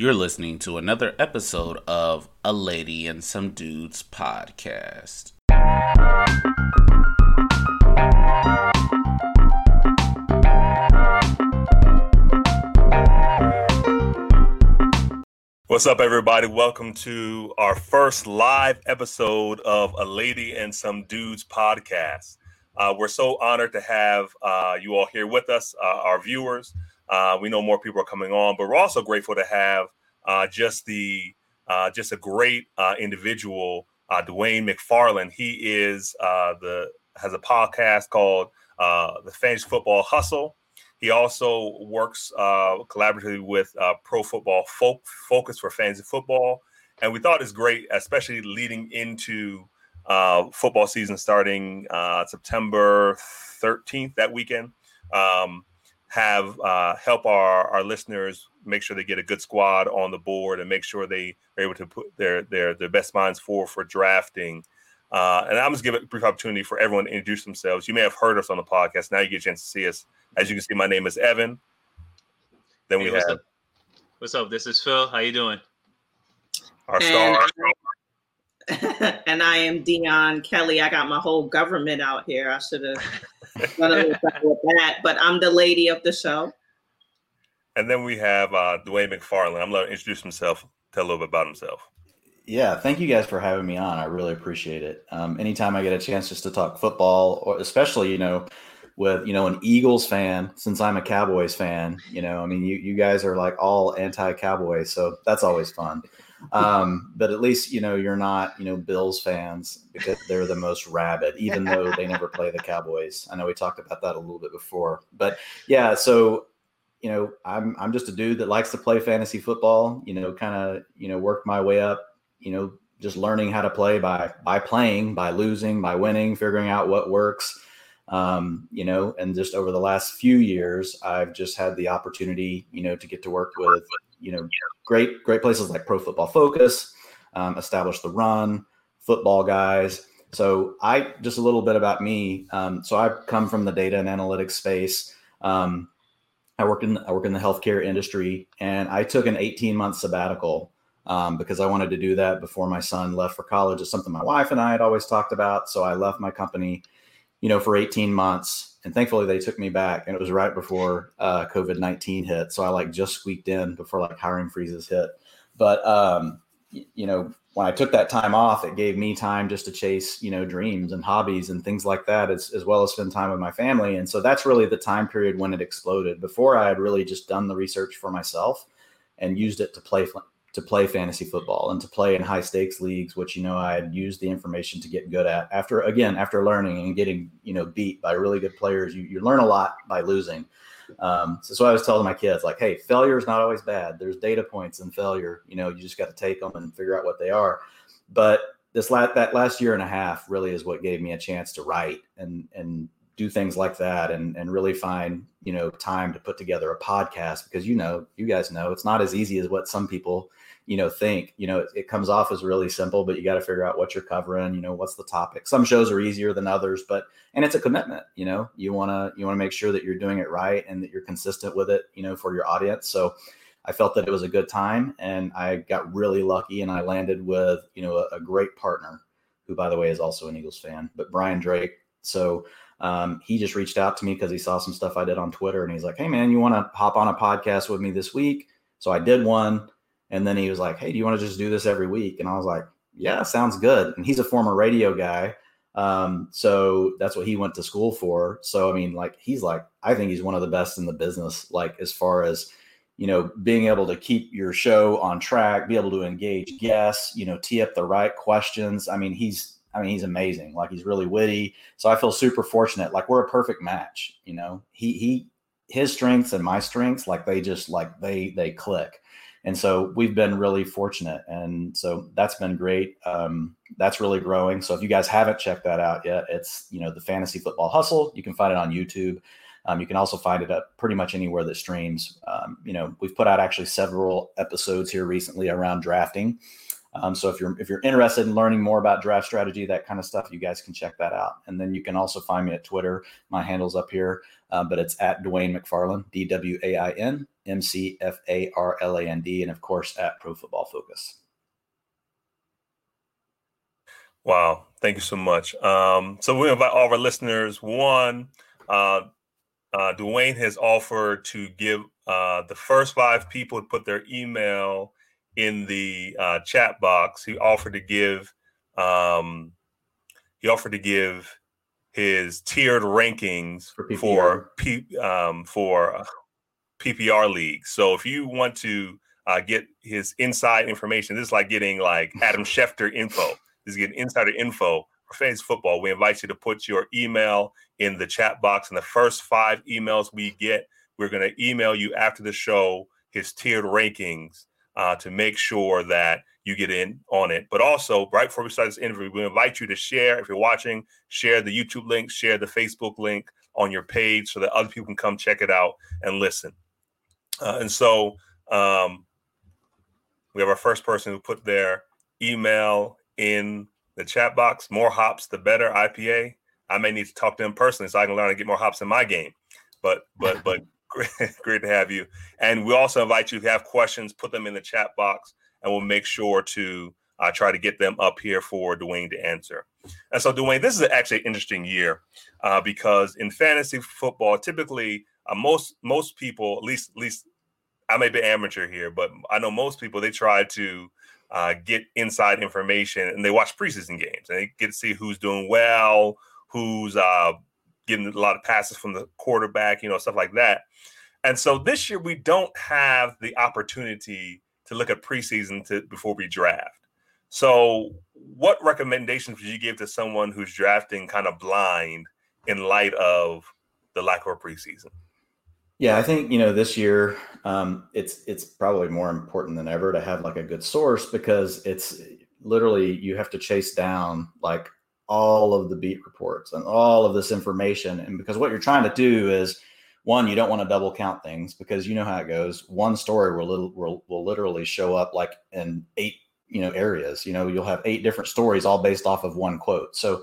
You're listening to another episode of A Lady and Some Dudes podcast. What's up, everybody? Welcome to our first live episode of A Lady and Some Dudes podcast. Uh, we're so honored to have uh, you all here with us, uh, our viewers. Uh, we know more people are coming on, but we're also grateful to have uh, just the uh, just a great individual, Dwain McFarland. He is the has a podcast called the Fantasy Football Hustle. He also works uh, collaboratively with uh, Pro Football Fo- Focus for fantasy football, and we thought it's great, especially leading into uh, football season starting uh, September 13th that weekend. Um, have uh, help our, our listeners make sure they get a good squad on the board and make sure they are able to put their their their best minds forward for drafting. Uh, and I'm just give a brief opportunity for everyone to introduce themselves. You may have heard us on the podcast. Now you get a chance to see us. As you can see, my name is Evan. Then we Hey, what's have up? What's up? This is Phil. How you doing? our And star. and I am Dion Kelly. I got my whole government out here. I should have done a little better with that, but I'm the lady of the show. And then we have uh, Dwain McFarland. I'm going to introduce himself, tell a little bit about himself. Yeah, thank you guys for having me on. I really appreciate it. Um, anytime I get a chance just to talk football, or especially you know, with you know an Eagles fan, since I'm a Cowboys fan, you know, I mean, you you guys are like all anti-Cowboys, so that's always fun. Um, but at least you know you're not you know Bills fans because they're the most rabid, even though they never play the Cowboys. I know we talked about that a little bit before, but yeah, so you know, I'm I'm just a dude that likes to play fantasy football. You know, kind of you know worked my way up. You know, just learning how to play by by playing, by losing, by winning, figuring out what works. Um, you know, and just over the last few years, I've just had the opportunity, you know, to get to work with you know great great places like Pro Football Focus, um, establish the run, football guys. So I just a little bit about me. Um, so I've come from the data and analytics space. Um, I work in I work in the healthcare industry, and I took an 18 month sabbatical um, because I wanted to do that before my son left for college. It's something my wife and I had always talked about. So I left my company, you know, for 18 months, and thankfully they took me back, and it was right before uh, COVID 19 hit. So I like just squeaked in before like hiring freezes hit. But um, y- you know, when I took that time off, it gave me time just to chase, you know, dreams and hobbies and things like that, as, as well as spend time with my family. And so that's really the time period when it exploded. Before I had really just done the research for myself and used it to play to play fantasy football and to play in high stakes leagues, which you know I had used the information to get good at. After again, after learning and getting you know beat by really good players, you you learn a lot by losing. Um, so, so I was telling my kids like, hey, failure is not always bad. There's data points in failure. You know, you just got to take them and figure out what they are. But this last that last year and a half really is what gave me a chance to write and and do things like that and and really find you know time to put together a podcast because you know you guys know it's not as easy as what some people you know think you know it, it comes off as really simple but you got to figure out what you're covering you know what's the topic some shows are easier than others but and it's a commitment you know you want to you want to make sure that you're doing it right and that you're consistent with it you know for your audience so I felt that it was a good time and I got really lucky and I landed with, you know, a, a great partner who by the way is also an Eagles fan, but Brian Drake. So um, he just reached out to me because he saw some stuff I did on Twitter and he's like, Hey man, you want to hop on a podcast with me this week? So I did one. And then he was like, Hey, do you want to just do this every week? And I was like, Yeah, sounds good. And he's a former radio guy. Um, so that's what he went to school for. So I mean, like he's like, I think he's one of the best in the business, like as far as you know, being able to keep your show on track, be able to engage guests, you know, tee up the right questions. I mean, he's I mean, he's amazing. Like he's really witty. So I feel super fortunate. Like we're a perfect match, you know. He he his strengths and my strengths, like they just like they they click. And so we've been really fortunate. And so that's been great. Um, that's really growing. So if you guys haven't checked that out yet, it's you know the fantasy football hustle. You can find it on YouTube. Um, you can also find it up pretty much anywhere that streams. Um, you know, we've put out actually several episodes here recently around drafting. Um, so if you're if you're interested in learning more about draft strategy, that kind of stuff, you guys can check that out. And then you can also find me at Twitter. My handle's up here, uh, but it's at Dwain McFarland, D W A I N M C F A R L A N D, and of course at Pro Football Focus. Wow, thank you so much. Um, so we invite all of our listeners. One, uh, uh, Dwain has offered to give uh, the first five people to put their email in the uh, chat box. He offered to give um, he offered to give his tiered rankings for PPR. for P, um, for PPR leagues. So if you want to uh, get his inside information, this is like getting like Adam Schefter info. This is getting insider info for fantasy football. We invite you to put your email in the chat box, and the first five emails we get, we're going to email you after the show his tiered rankings uh, to make sure that you get in on it. But also, right before we start this interview, we invite you to share, if you're watching, share the YouTube link, share the Facebook link on your page so that other people can come check it out and listen. Uh, and so um, we have our first person who put their email in the chat box. More hops, the better IPA. I may need to talk to them personally so I can learn to get more hops in my game. But but but great, great to have you. And we also invite you if you have questions, put them in the chat box, and we'll make sure to uh, try to get them up here for Dwain to answer. And so, Dwain, this is actually an interesting year uh, because in fantasy football, typically uh, most most people, at least at least I may be amateur here, but I know most people they try to uh, get inside information and they watch preseason games and they get to see who's doing well, who's uh, getting a lot of passes from the quarterback, you know, stuff like that. And so this year we don't have the opportunity to look at preseason to, before we draft. So, what recommendations would you give to someone who's drafting kind of blind in light of the lack of preseason? Yeah, I think you know this year um, it's it's probably more important than ever to have like a good source because it's literally you have to chase down like all of the beat reports and all of this information. And because what you're trying to do is one, you don't want to double count things because you know how it goes. One story will, little, will, will literally show up like in eight, you know, areas, you know, you'll have eight different stories all based off of one quote. So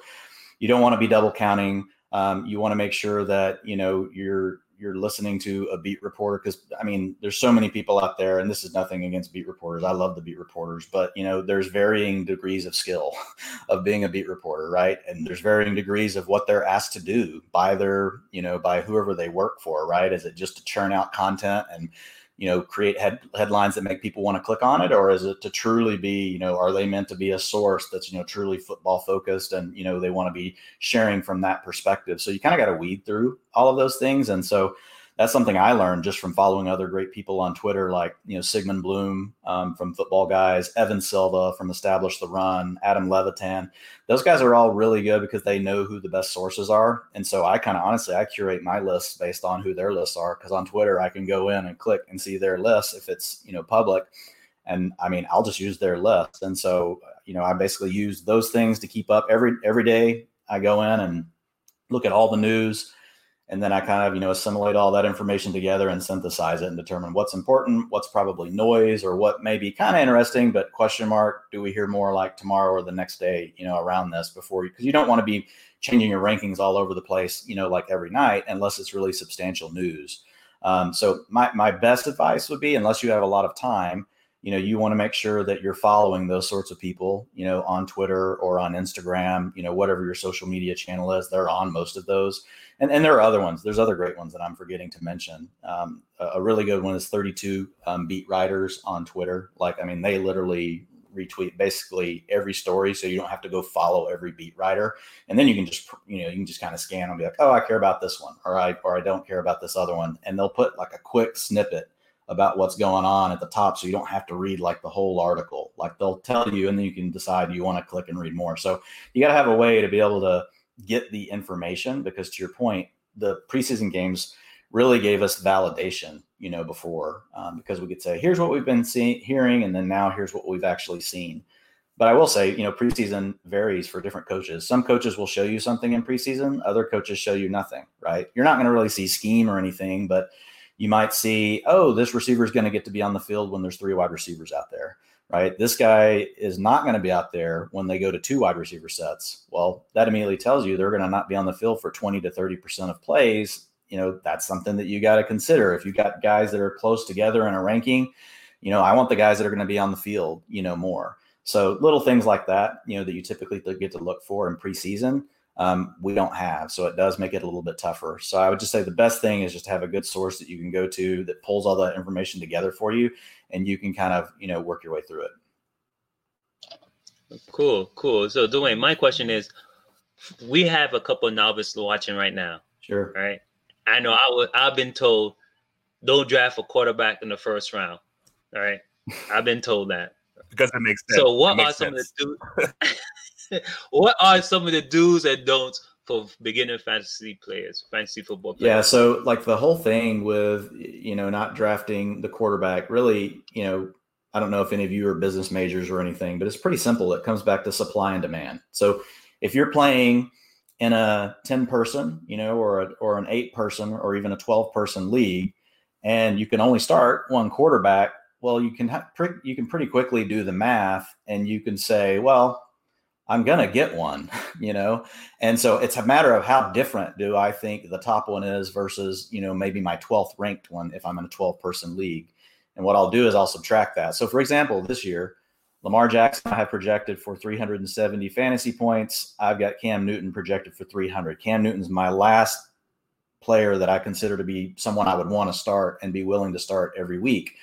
you don't want to be double counting. Um, you want to make sure that, you know, you're, you're listening to a beat reporter because I mean there's so many people out there and this is nothing against beat reporters. I love the beat reporters, but you know there's varying degrees of skill of being a beat reporter, right? And there's varying degrees of what they're asked to do by their, you know, by whoever they work for, right? Is it just to churn out content and you know create head, headlines that make people want to click on it? Or is it to truly be you know are they meant to be a source that's you know truly football focused and you know they want to be sharing from that perspective? So you kind of got to weed through all of those things. And so that's something I learned just from following other great people on Twitter, like you know Sigmund Bloom um, from Football Guys, Evan Silva from Establish the Run, Adam Levitan. Those guys are all really good because they know who the best sources are, and so I kind of honestly I curate my lists based on who their lists are because on Twitter I can go in and click and see their list if it's you know public, and I mean I'll just use their list, and so you know I basically use those things to keep up every every day. I go in and look at all the news and then I kind of you know assimilate all that information together and synthesize it and determine what's important, what's probably noise, or what may be kind of interesting but question mark. Do we hear more like tomorrow or the next day, you know, around this before because you don't want to be changing your rankings all over the place, you know, like every night unless it's really substantial news. Um, so my my best advice would be unless you have a lot of time you know you want to make sure that you're following those sorts of people you know on twitter or on instagram you know whatever your social media channel is they're on most of those and, and there are other ones. There's other great ones that i'm forgetting to mention. Um, a, a, really good one is 32 um, beat writers on twitter. Like i mean they literally retweet basically every story so you don't have to go follow every beat writer. And then you can just you know you can just kind of scan and be like oh i care about this one or i or i don't care about this other one. And they'll put like a quick snippet about what's going on at the top so you don't have to read like the whole article. Like they'll tell you and then you can decide you want to click and read more. So you got to have a way to be able to get the information because to your point the preseason games really gave us validation you know before um, because we could say here's what we've been seeing hearing and then now here's what we've actually seen. But i will say you know preseason varies for different coaches. Some coaches will show you something in preseason other coaches show you nothing right? You're not going to really see scheme or anything but you might see, oh, this receiver is going to get to be on the field when there's three wide receivers out there. Right? This guy is not going to be out there when they go to two wide receiver sets. Well, that immediately tells you they're going to not be on the field for 20 to 30% of plays. You know, that's something that you got to consider. If you got guys that are close together in a ranking, you know, I want the guys that are going to be on the field, you know, more. So little things like that, you know, that you typically get to look for in preseason, um, we don't have. So it does make it a little bit tougher. So I would just say the best thing is just to have a good source that you can go to that pulls all that information together for you, and you can kind of you know work your way through it. Cool, cool. So Dwain, my question is, we have a couple novices watching right now. Sure. Right. I know I was. I've been told don't draft a quarterback in the first round. All right. I've been told that because it makes sense. So what are some sense. of the dudes? what are some of the do's and don'ts for beginner fantasy players, fantasy football players? Yeah, so like the whole thing with you know not drafting the quarterback, really, you know, I don't know if any of you are business majors or anything, but it's pretty simple. It comes back to supply and demand. So if you're playing in a 10 person, you know, or a, or an 8 person or even a 12 person league and you can only start one quarterback, well, you can ha- pre- you can pretty quickly do the math, and you can say, well, I'm gonna get one, you know. And so it's a matter of how different do I think the top one is versus you know maybe my 12th ranked one if I'm in a 12 person league. And what I'll do is I'll subtract that. So for example, this year, Lamar Jackson I have projected for 370 fantasy points. I've got Cam Newton projected for 300. Cam Newton's my last player that I consider to be someone I would want to start and be willing to start every week.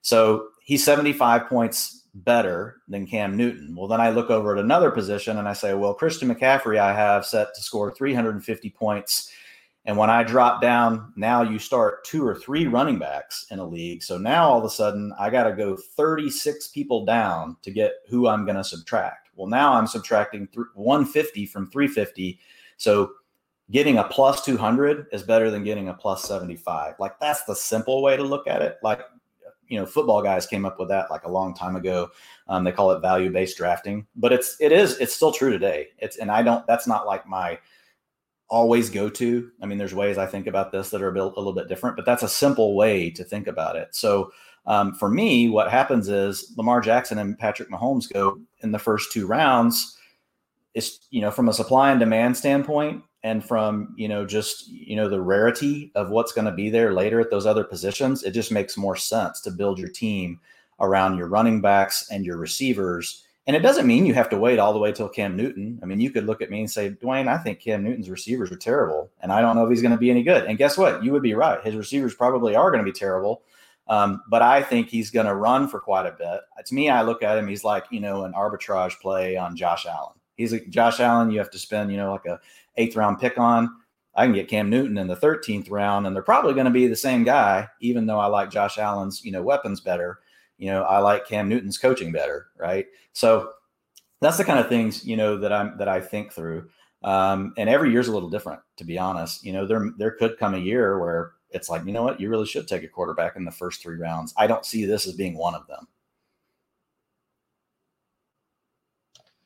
So he's 75 points better than Cam Newton. Well, then I look over at another position and I say, well, Christian McCaffrey, I have set to score 350 points. And when I drop down, now you start two or three running backs in a league. So now all of a sudden, I got to go 36 people down to get who I'm going to subtract. Well, now I'm subtracting 150 from 350. So getting a plus 200 is better than getting a plus 75. Like that's the simple way to look at it. Like you know football guys came up with that like a long time ago. Um, they call it value based drafting but it's it is it's still true today. It's and i don't that's not like my always go to i mean there's ways i think about this that are a, bit, a little bit different but that's a simple way to think about it. So um, for me what happens is lamar jackson and patrick mahomes go in the first two rounds. It's you know from a supply and demand standpoint and from you know just you know the rarity of what's going to be there later at those other positions it just makes more sense to build your team around your running backs and your receivers and it doesn't mean you have to wait all the way till Cam Newton. I mean, you could look at me and say, Dwain, I think Cam Newton's receivers are terrible, and I don't know if he's going to be any good. And guess what? You would be right. His receivers probably are going to be terrible, um, but I think he's going to run for quite a bit. To me, I look at him, he's like, you know, an arbitrage play on Josh Allen. He's a Josh Allen. You have to spend, you know, like a eighth round pick on. I can get Cam Newton in the 13th round, and they're probably going to be the same guy, even though I like Josh Allen's, you know, weapons better. You know, I like Cam Newton's coaching better, right? So that's the kind of things, you know, that I'm that I think through. Um, and every year's a little different, to be honest. You know, there there could come a year where it's like, you know what, you really should take a quarterback in the first three rounds. I don't see this as being one of them.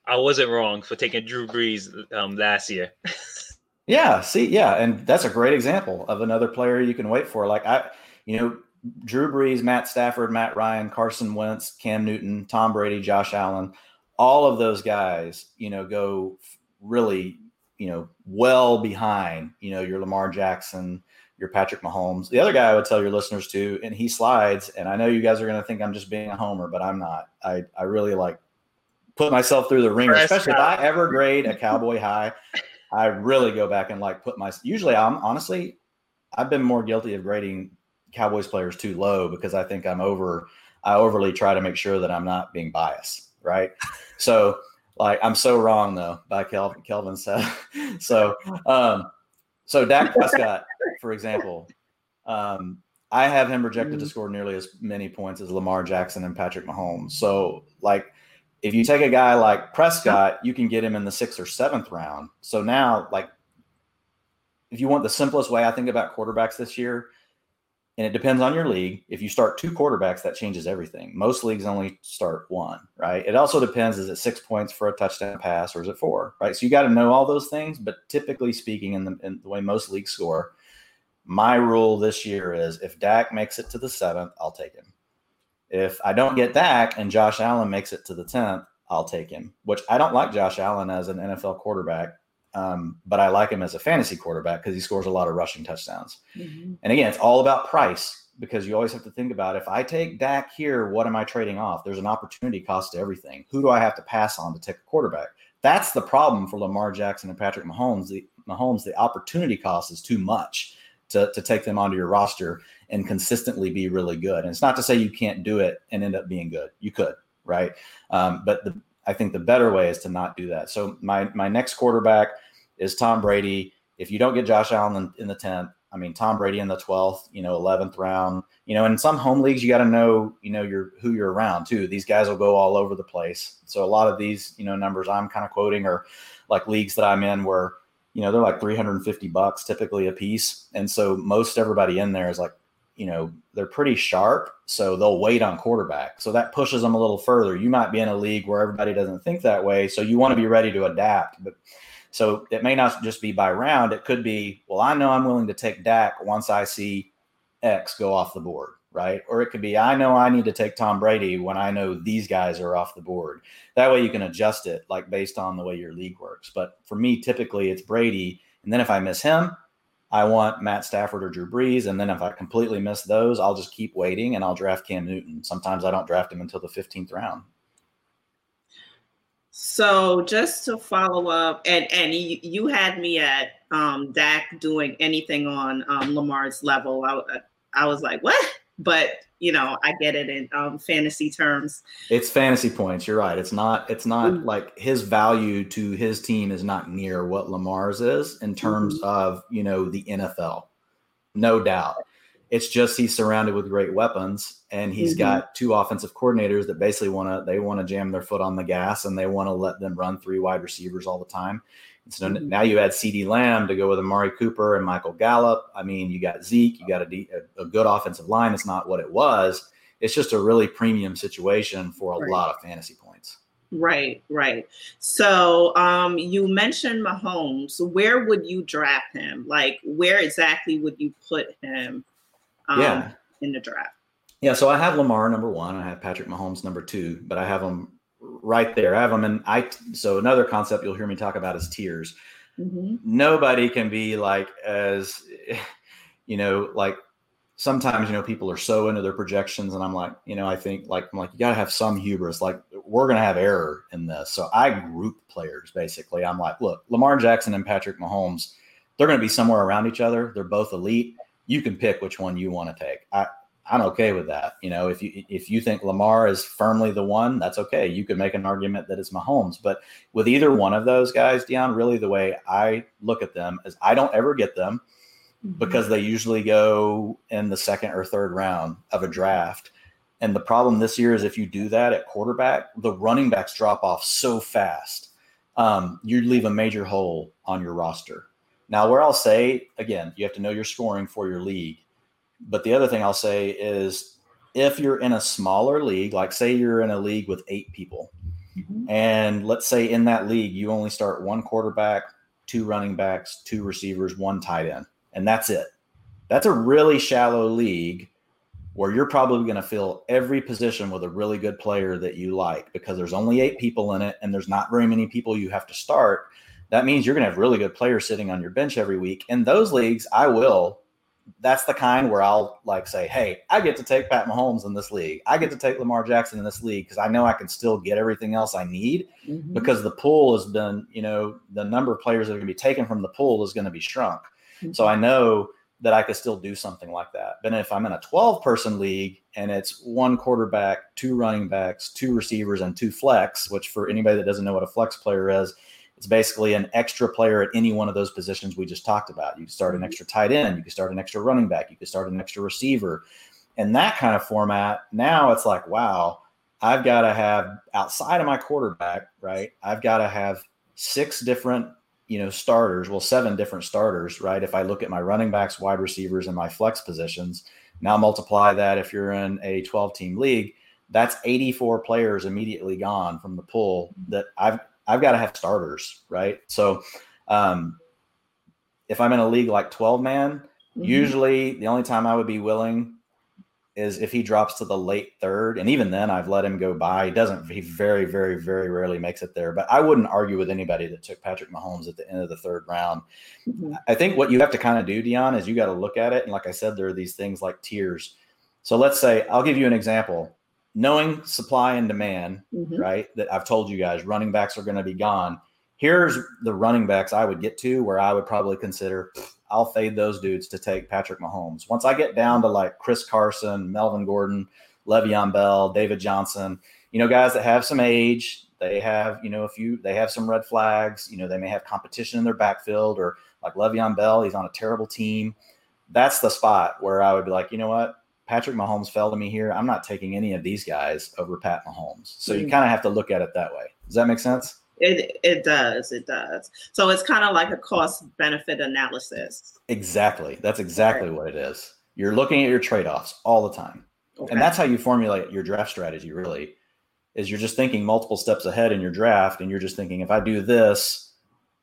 I wasn't wrong for taking Drew Brees um, last year. yeah, see, yeah, and that's a great example of another player you can wait for. Like I, you know, Drew Brees, Matt Stafford, Matt Ryan, Carson Wentz, Cam Newton, Tom Brady, Josh Allen, all of those guys, you know, go really, you know, well behind, you know, your Lamar Jackson, your Patrick Mahomes. The other guy I would tell your listeners to, and he slides, and I know you guys are going to think I'm just being a homer, but I'm not. I I really like put myself through the ringer, especially if I ever grade a cowboy high. I really go back and like put my. Usually, I'm honestly, I've been more guilty of grading Cowboys players too low because I think I'm over. I overly try to make sure that I'm not being biased, right? So, like, I'm so wrong though. By Kelvin, Kelvin said. so, um, so Dak Prescott, for example, um, I have him projected to mm. score nearly as many points as Lamar Jackson and Patrick Mahomes. So, like, if you take a guy like Prescott, you can get him in the sixth or seventh round. So now, like, if you want the simplest way, I think about quarterbacks this year, and it depends on your league. If you start two quarterbacks, that changes everything. Most leagues only start one, right? It also depends is it six points for a touchdown pass or is it four, right? So you got to know all those things. But typically speaking, in the, in the way most leagues score, my rule this year is if Dak makes it to the seventh, I'll take him If I don't get Dak and Josh Allen makes it to the 10th, I'll take him, which I don't like Josh Allen as an NFL quarterback, um, but I like him as a fantasy quarterback because he scores a lot of rushing touchdowns. Mhm. And again, it's all about price because you always have to think about if I take Dak here, what am I trading off? There's an opportunity cost to everything. Who do I have to pass on to take a quarterback? That's the problem for Lamar Jackson and Patrick Mahomes. The Mahomes, the opportunity cost is too much to, to take them onto your roster and consistently be really good. And it's not to say you can't do it and end up being good. You could, right? Um, but the, I think the better way is to not do that. So my my next quarterback is Tom Brady. If you don't get Josh Allen in, in the tenth, I mean Tom Brady in the twelfth, you know, eleventh round. You know, in some home leagues, you got to know, you know, your who you're around too. These guys will go all over the place. So a lot of these, you know, numbers I'm kind of quoting are like leagues that I'm in where, you know, they're like 350 bucks typically a piece, and so most everybody in there is like you know they're pretty sharp so they'll wait on quarterback. So that pushes them a little further. You might be in a league where everybody doesn't think that way so you want to be ready to adapt but so it may not just be by round. It could be well i know i'm willing to take dak once i see x go off the board right? Or it could be i know i need to take tom brady when i know these guys are off the board. That way you can adjust it like based on the way your league works. But for me typically it's brady and then if i miss him I want Matt Stafford or Drew Brees. And then if I completely miss those, I'll just keep waiting and I'll draft Cam Newton. Sometimes I don't draft him until the 15th round. So just to follow up, and and you, you had me at um, Dak doing anything on um, Lamar's level. I, I was like, what? But you know, I get it in um, fantasy terms. It's fantasy points. You're right. It's not. It's not Mm. like his value to his team is not near what Lamar's is in terms of you know the NFL. No doubt. It's just he's surrounded with great weapons, and he's Mhm. got two offensive coordinators that basically want to they want to jam their foot on the gas and they want to let them run three wide receivers all the time. And so Mhm. now you add CeeDee Lamb to go with Amari Cooper and Michael Gallup. I mean, you got Zeke, you got a, a, a good offensive line. It's not what it was. It's just a really premium situation for a Right. lot of fantasy points. Right, right. So um, you mentioned Mahomes. Where would you draft him? Like, where exactly would you put him? Um, Yeah. in the draft. Yeah, so I have Lamar number one. I have Patrick Mahomes number two, but I have them right there. I have them in I. So another concept you'll hear me talk about is tiers. Mhm. Nobody can be like as, you know, like sometimes you know people are so into their projections, and I'm like, you know, I think like I'm like you gotta have some hubris. Like we're gonna have error in this, so I group players basically. I'm like, look, Lamar Jackson and Patrick Mahomes, they're gonna be somewhere around each other. They're both elite. You can pick which one you want to take. I I'm okay with that. You know, if you if you think Lamar is firmly the one, that's okay. You could make an argument that it's Mahomes, but with either one of those guys, Dion, really the way I look at them is I don't ever get them because they usually go in the second or third round of a draft. And the problem this year is if you do that at quarterback, the running backs drop off so fast. Um, you leave a major hole on your roster. Now, where I'll say again, you have to know your scoring for your league. But the other thing I'll say is if you're in a smaller league, like say you're in a league with eight people, Mhm. and let's say in that league you only start one quarterback, two running backs, two receivers, one tight end, and that's it. That's a really shallow league where you're probably going to fill every position with a really good player that you like because there's only eight people in it and there's not very many people you have to start. That means you're going to have really good players sitting on your bench every week. In those leagues, I will. That's the kind where I'll like say, "Hey, I get to take Pat Mahomes in this league. I get to take Lamar Jackson in this league because I know I can still get everything else I need Mhm. because the pool has been, you know, the number of players that are going to be taken from the pool is going to be shrunk. So I know that I could still do something like that. But if I'm in a 12 person league and it's one quarterback, two running backs, two receivers, and two flex, which for anybody that doesn't know what a flex player is, it's basically an extra player at any one of those positions we just talked about. You can start an mm-hmm. extra tight end, you can start an extra running back, you can start an extra receiver. And that kind of format, now it's like, wow, I've got to have outside of my quarterback, right? I've got to have six different, you know, starters. Well, seven different starters, right? If I look at my running backs, wide receivers, and my flex positions, now multiply that if you're in a 12 team league, that's 84 players immediately gone from the pool mm-hmm. that I've I've got to have starters, right? So um if I'm in a league like 12 man, Mhm. usually the only time I would be willing is if he drops to the late third, and even then I've let him go by. He doesn't. He very, very, very rarely makes it there. But I wouldn't argue with anybody that took Patrick Mahomes at the end of the third round. Mhm. I think what you have to kind of do, Dion, is you got to look at it. And like I said, there are these things like tiers. So let's say I'll give you an example. Knowing supply and demand, Mhm. right? That I've told you guys, running backs are going to be gone. Here's the running backs I would get to where I would probably consider I'll fade those dudes to take Patrick Mahomes. Once I get down to like Chris Carson, Melvin Gordon, Le'Veon Bell, David Johnson, you know, guys that have some age, they have, you know, a few, they have some red flags, you know, they may have competition in their backfield or like Le'Veon Bell, he's on a terrible team. That's the spot where I would be like, you know what? Patrick Mahomes fell to me here. I'm not taking any of these guys over Pat Mahomes. So you Mm. kind of have to look at it that way. Does that make sense? It it does. It does. So it's kind of like a cost benefit analysis. Exactly. That's exactly what it is. You're looking at your trade-offs all the time. Okay. And that's how you formulate your draft strategy really. Is you're just thinking multiple steps ahead in your draft and you're just thinking if I do this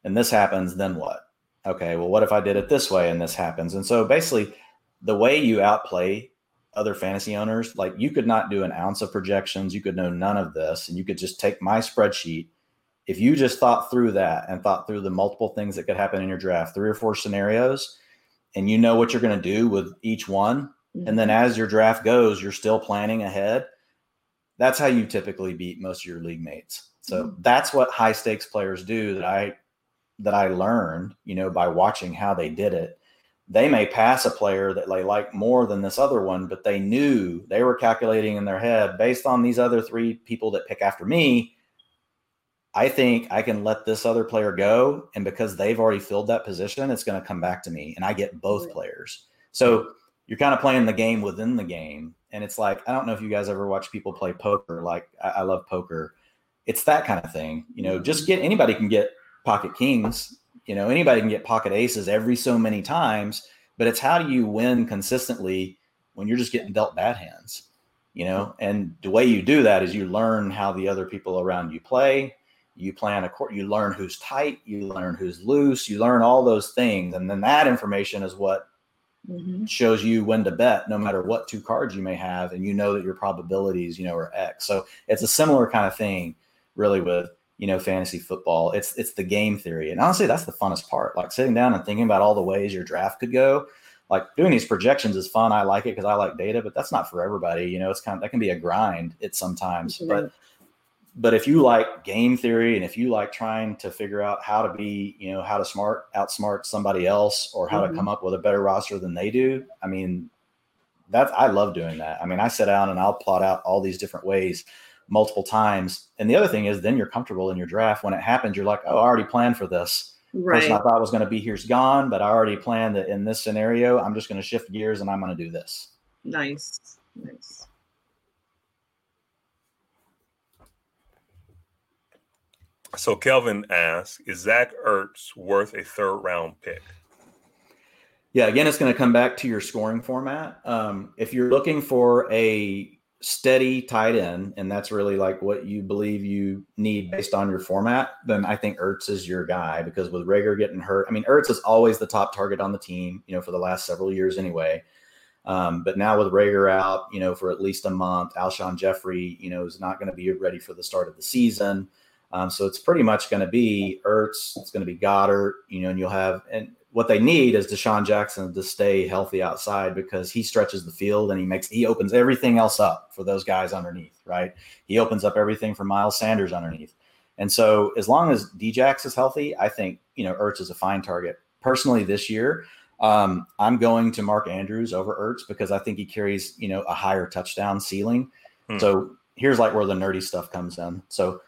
and this happens then what? Okay, well what if I did it this way and this happens? And so basically the way you outplay other fantasy owners, like you could not do an ounce of projections, you could know none of this and you could just take my spreadsheet if you just thought through that and thought through the multiple things that could happen in your draft, three or four scenarios, and you know what you're going to do with each one, and then mm-hmm. as your draft goes, you're still planning ahead. That's how you typically beat most of your league mates. So mm-hmm. that's what high stakes players do that I that I learned, you know, by watching how they did it. They may pass a player that they like more than this other one, but they knew they were calculating in their head based on these other three people that pick after me. I think I can let this other player go. And because they've already filled that position, it's going to come back to me and I get both Right. players. So you're kind of playing the game within the game. And it's like, I don't know if you guys ever watch people play poker. Like, I, I love poker. It's that kind of thing. You know, just get anybody can get pocket kings. You know, anybody can get pocket aces every so many times. But it's how do you win consistently when you're just getting dealt bad hands? You know, and the way you do that is you learn how the other people around you play. You plan a court. You learn who's tight. You learn who's loose. You learn all those things, and then that information is what Mhm. shows you when to bet no matter what two cards you may have and you know that your probabilities you know are x so it's a similar kind of thing really with you know fantasy football it's it's the game theory. And honestly that's the funnest part. Like sitting down and thinking about all the ways your draft could go like doing these projections is fun. I like it because i like data but that's not for everybody you know? It's kind of that can be a grind it sometimes. But but if you like game theory and if you like trying to figure out how to be, you know, how to smart outsmart somebody else or how Mhm. to come up with a better roster than they do, I mean, that's I love doing that. I mean, I sit down and I'll plot out all these different ways multiple times. And the other thing is then you're comfortable in your draft. When it happens, you're like, oh, I already planned for this. Person I thought was going to be here's gone, but I already planned that in this scenario, I'm just going to shift gears and I'm going to do this. Nice. Nice. So Kelvin asks, is Zach Ertz worth a third round pick? Yeah, again, it's going to come back to your scoring format. Um, if you're looking for a steady tight end, and that's really like what you believe you need based on your format, then I think Ertz is your guy because with Reagor getting hurt, I mean, Ertz is always the top target on the team, you know, for the last several years anyway. Um, but now with Reagor out, you know, for at least a month, Alshon Jeffery, you know, is not going to be ready for the start of the season. Um, so it's pretty much going to be Ertz, it's going to be Goedert, you know, and you'll have, and what they need is DeSean Jackson to stay healthy outside because he stretches the field and he makes, he opens everything else up for those guys underneath, right? He opens up everything for Miles Sanders underneath. And so as long as Djax is healthy, I think, you know, Ertz is a fine target. Personally, this year, um, I'm going to Mark Andrews over Ertz because I think he carries, you know, a higher touchdown ceiling. Hmm. So here's like where the nerdy stuff comes in. So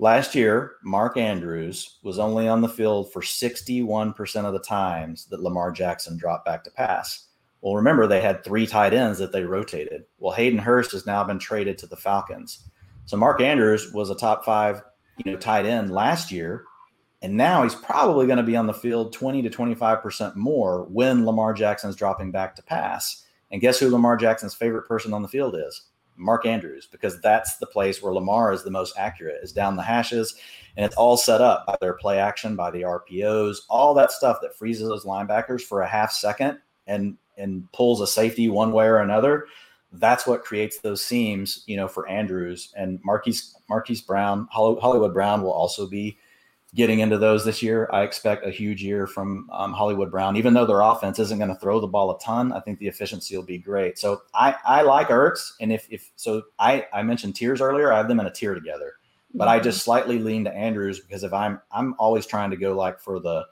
last year, Mark Andrews was only on the field for 61% of the times that Lamar Jackson dropped back to pass. Well, remember they had three tight ends that they rotated. Well, Hayden Hurst has now been traded to the Falcons. So Mark Andrews was a top five, you know, tight end last year. And now he's probably going to be on the field 20 to 25% more when Lamar Jackson's dropping back to pass. And guess who Lamar Jackson's favorite person on the field is? Mark Andrews, because that's the place where Lamar is the most accurate, is down the hashes. And it's all set up by their play action, by the RPOs, all that stuff that freezes those linebackers for a half second and and pulls a safety one way or another. that's what creates those seams, you know, for Andrews and Marquise Marquise Brown, Hollywood Brown will also be getting into those this year. I expect a huge year from um, Hollywood Brown, even though their offense isn't going to throw the ball a ton. I think the efficiency will be great. So I, I like Ertz. And if, if so, I, I mentioned tiers earlier. I have them in a tier together, but I just slightly lean to Andrews because if I'm, I'm always trying to go like for the,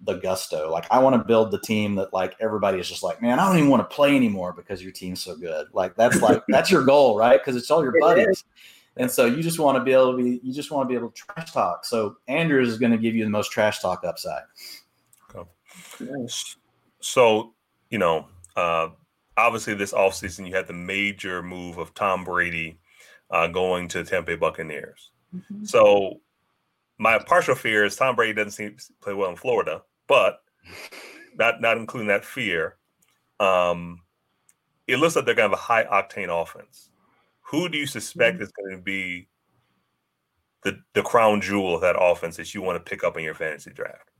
the gusto. Like I want to build the team that like everybody is just like, man, I don't even want to play anymore because your team's so good. Like that's like that's your goal, right? Because it's all your buddies. And so you just want to be able to be you just want to be able to trash talk. So Andrews is going to give you the most trash talk upside. Okay. So, you know, uh, obviously this offseason you had the major move of Tom Brady uh, going to the Tampa Bay Buccaneers. Mm-hmm. So my partial fear is Tom Brady doesn't seem to play well in Florida, but not not including that fear, um, it looks like they're gonna have a high octane offense. Who do you suspect mm-hmm. is going to be the the crown jewel of that offense that you want to pick up in your fantasy draft?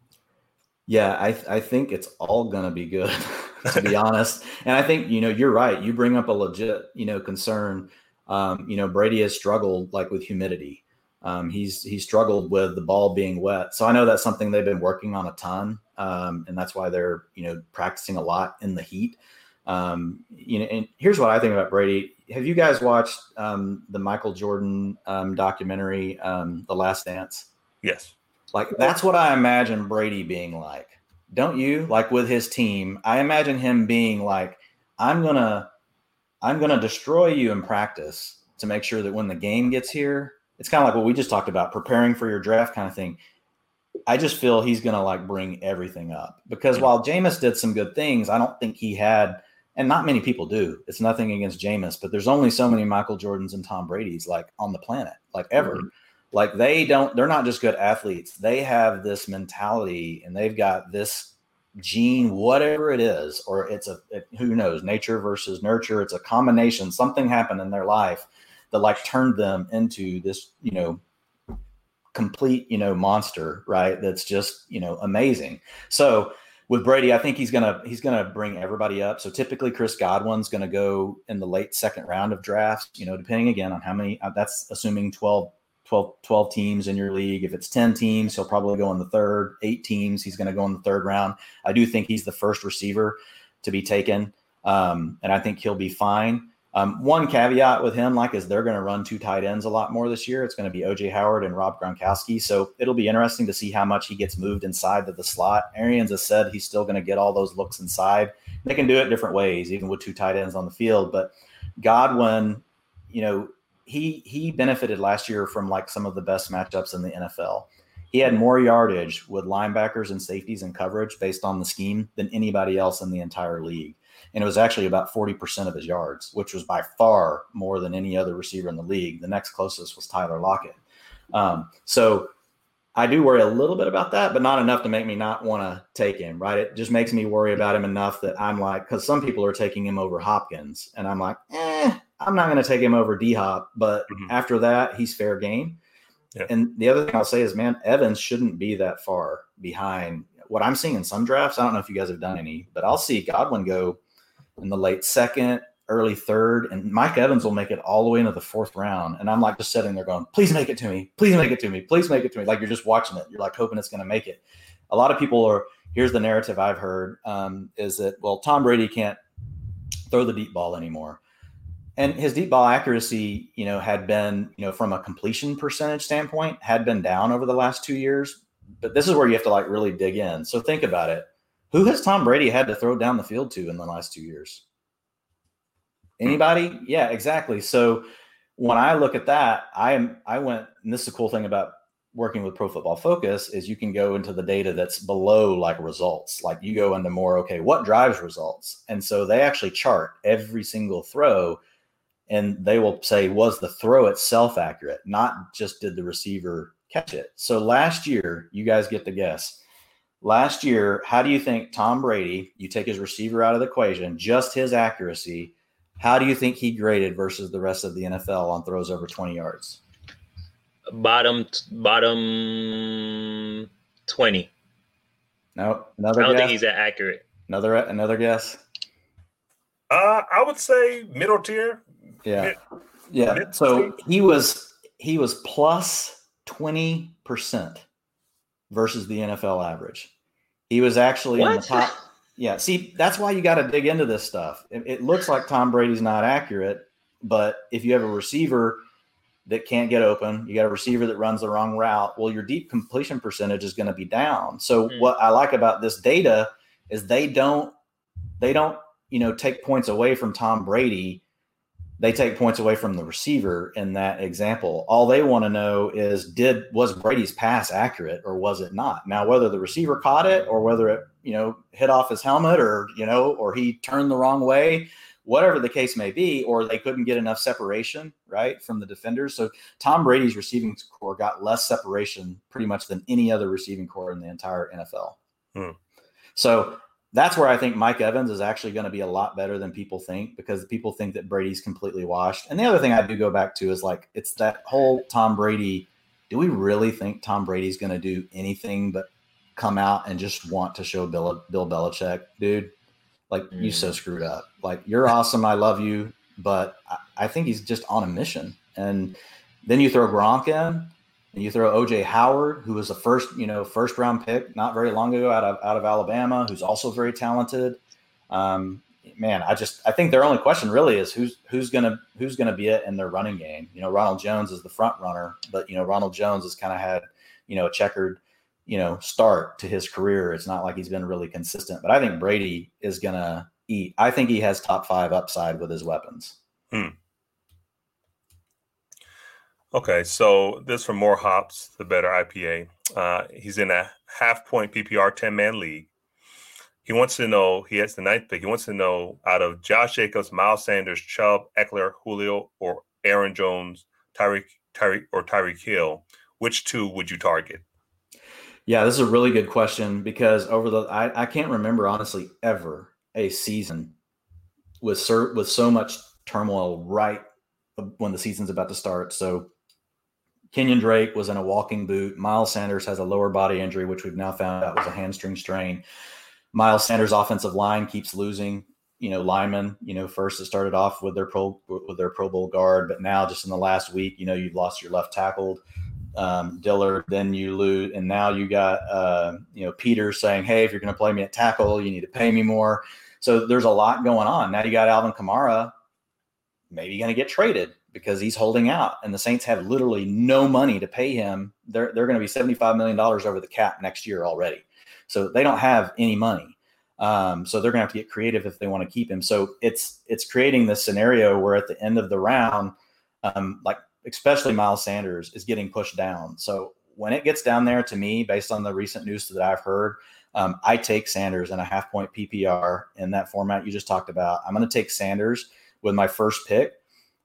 Yeah, I I think it's all gonna be good, to be honest. And I think you know you're right. You bring up a legit you know concern. Um, you know Brady has struggled like with humidity. Um, he's he struggled with the ball being wet. So I know that's something they've been working on a ton, um, and that's why they're you know practicing a lot in the heat. Um, you know, and here's what I think about Brady. Have you guys watched um, the Michael Jordan um, documentary, um, The Last Dance? Yes. Like that's what I imagine Brady being like. Don't you? Like with his team, I imagine him being like, "I'm gonna, I'm gonna destroy you in practice to make sure that when the game gets here, it's kind of like what we just talked about, preparing for your draft kind of thing. I just feel he's to like bring everything up because while Jameis did some good things, I don't think he had, and not many people do. It's nothing against Jameis, but there's only so many Michael Jordans and Tom Brady's like on the planet, like ever. Mm-hmm. Like they don't, they're not just good athletes. They have this mentality and they've got this gene, whatever it is, or it's a, it, who knows, nature versus nurture. It's a combination. Something happened in their life that like turned them into this, you know, complete, you know, monster, right? That's just, you know, amazing. So with Brady, I think he's gonna he's gonna bring everybody up. So typically, Chris Godwin's gonna go in the late second round of drafts. You know, depending again on how many. Uh, that's assuming 12, 12, 12 teams in your league. If it's ten teams, he'll probably go in the third. Eight teams, he's gonna go in the third round. I do think he's the first receiver to be taken, um, and I think he'll be fine. Um, one caveat with him, like, is they're going to run two tight ends a lot more this year. It's going to be OJ Howard and Rob Gronkowski. So it'll be interesting to see how much he gets moved inside to the slot. Arians has said he's still going to get all those looks inside. They can do it different ways, even with two tight ends on the field. But Godwin, you know, he he benefited last year from like some of the best matchups in the NFL. He had more yardage with linebackers and safeties and coverage based on the scheme than anybody else in the entire league and it was actually about 40% of his yards, which was by far more than any other receiver in the league. The next closest was Tyler Lockett. Um, so I do worry a little bit about that, but not enough to make me not want to take him, right? It just makes me worry about him enough that I'm like, because some people are taking him over Hopkins, and I'm like, eh, I'm not going to take him over D Hop, but mm-hmm. after that, he's fair game. Yeah. And the other thing I'll say is, man, Evans shouldn't be that far behind. What I'm seeing in some drafts, I don't know if you guys have done any, but I'll see Godwin go in the late second, early third, and Mike Evans will make it all the way into the fourth round. And I'm like just sitting there going, please make it to me. Please make it to me. Please make it to me. Like you're just watching it. You're like hoping it's going to make it. A lot of people are, here's the narrative I've heard um, is that, well, Tom Brady can't throw the deep ball anymore. And his deep ball accuracy, you know, had been, you know, from a completion percentage standpoint, had been down over the last two years. But this is where you have to like really dig in. So think about it who has Tom Brady had to throw down the field to in the last two years? Anybody? Yeah, exactly. So when I look at that, I am I went, and this is the cool thing about working with Pro Football Focus is you can go into the data that's below like results. Like you go into more, okay, what drives results? And so they actually chart every single throw and they will say, was the throw itself accurate? Not just did the receiver catch it. So last year, you guys get the guess Last year, how do you think Tom Brady, you take his receiver out of the equation, just his accuracy, how do you think he graded versus the rest of the NFL on throws over 20 yards? Bottom bottom 20. No, another I don't guess? think he's that accurate. Another another guess? Uh, I would say middle tier. Yeah. Mid- Yeah. mid- So he was he was plus 20% versus the NFL average. He was actually in the top. Yeah. See, that's why you got to dig into this stuff. It, it looks like Tom Brady's not accurate, but if you have a receiver that can't get open, you got a receiver that runs the wrong route, well, your deep completion percentage is going to be down. So Mm. what I like about this data is they don't they don't, you know, take points away from Tom Brady they take points away from the receiver in that example. All they want to know is did was Brady's pass accurate or was it not? Now whether the receiver caught it or whether it, you know, hit off his helmet or, you know, or he turned the wrong way, whatever the case may be, or they couldn't get enough separation, right, from the defenders. So Tom Brady's receiving corps got less separation pretty much than any other receiving corps in the entire NFL. Hmm. So that's where I think Mike Evans is actually going to be a lot better than people think because people think that Brady's completely washed. And the other thing I do go back to is like it's that whole Tom Brady. Do we really think Tom Brady's going to do anything but come out and just want to show Bill Bill Belichick, dude? Like you so mm. screwed up. Like you're awesome, I love you, but I, I think he's just on a mission. And then you throw Gronk in, and you throw OJ Howard, who was a first, you know, first round pick not very long ago out of out of Alabama, who's also very talented. Um, man, I just I think their only question really is who's who's gonna who's gonna be it in their running game. You know, Ronald Jones is the front runner, but you know, Ronald Jones has kind of had, you know, a checkered, you know, start to his career. It's not like he's been really consistent. But I think Brady is gonna eat. I think he has top five upside with his weapons. Okay, so this from more hops, the better IPA. Uh, he's in a half point PPR 10 man league. He wants to know, he has the ninth pick. He wants to know out of Josh Jacobs, Miles Sanders, Chubb, Ekeler, Julio, or Aaron Jones, Tyreek, Tyreek, or Tyreek Hill, which two would you target? Yeah, this is a really good question because over the I, I can't remember honestly ever a season with with so much turmoil right when the season's about to start. So Kenyon Drake was in a walking boot. Miles Sanders has a lower body injury, which we've now found out was a hamstring strain. Miles Sanders' offensive line keeps losing, you know, linemen. You know, first it started off with their pro with their Pro Bowl guard, but now just in the last week, you know, you've lost your left tackle, um, Dillard. Then you lose, and now you got uh, you know Peter saying, "Hey, if you're going to play me at tackle, you need to pay me more." So there's a lot going on. Now you got Alvin Kamara, maybe going to get traded because he's holding out, and the Saints have literally no money to pay him. They're they're going to be 75 million dollars over the cap next year already, so they don't have any money. Um, so they're going to have to get creative if they want to keep him. So it's it's creating this scenario where at the end of the round, um, like especially Miles Sanders is getting pushed down. So when it gets down there to me, based on the recent news that I've heard, um, I take Sanders in a half point PPR in that format you just talked about. I'm going to take Sanders with my first pick.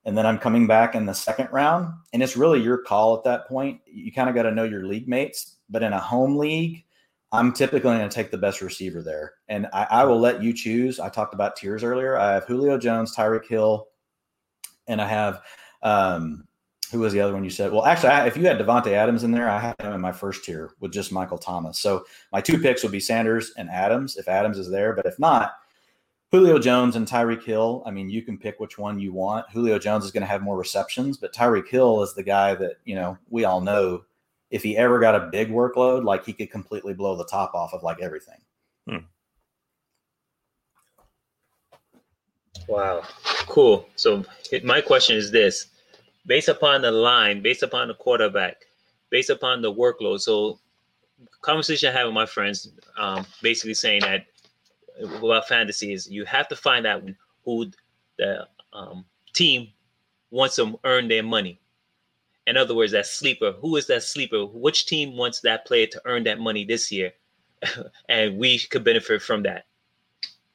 And then I'm coming back in the second round. And it's really your call at that point. You kind of got to know your league mates. But in a home league, I'm typically going to take the best receiver there. And I, I will let you choose. I talked about tiers earlier. I have Julio Jones, Tyreek Hill, and I have um, who was the other one you said? Well, actually, I, if you had Davante Adams in there, I had him in my first tier with just Michael Thomas. So my two picks would be Sanders and Adams if Adams is there. But if not, Julio Jones and Tyreek Hill. I mean, you can pick which one you want. Julio Jones is going to have more receptions, but Tyreek Hill is the guy that you know we all know. If he ever got a big workload, like he could completely blow the top off of like everything. Wow, cool. So my question is this: based upon the line, based upon the quarterback, based upon the workload. So, conversation I have with my friends, um, basically saying that about fantasy is you have to find out who the um, team wants to earn their money. In other words, that sleeper. Who is that sleeper? Which team wants that player to earn that money this year? and we could benefit from that.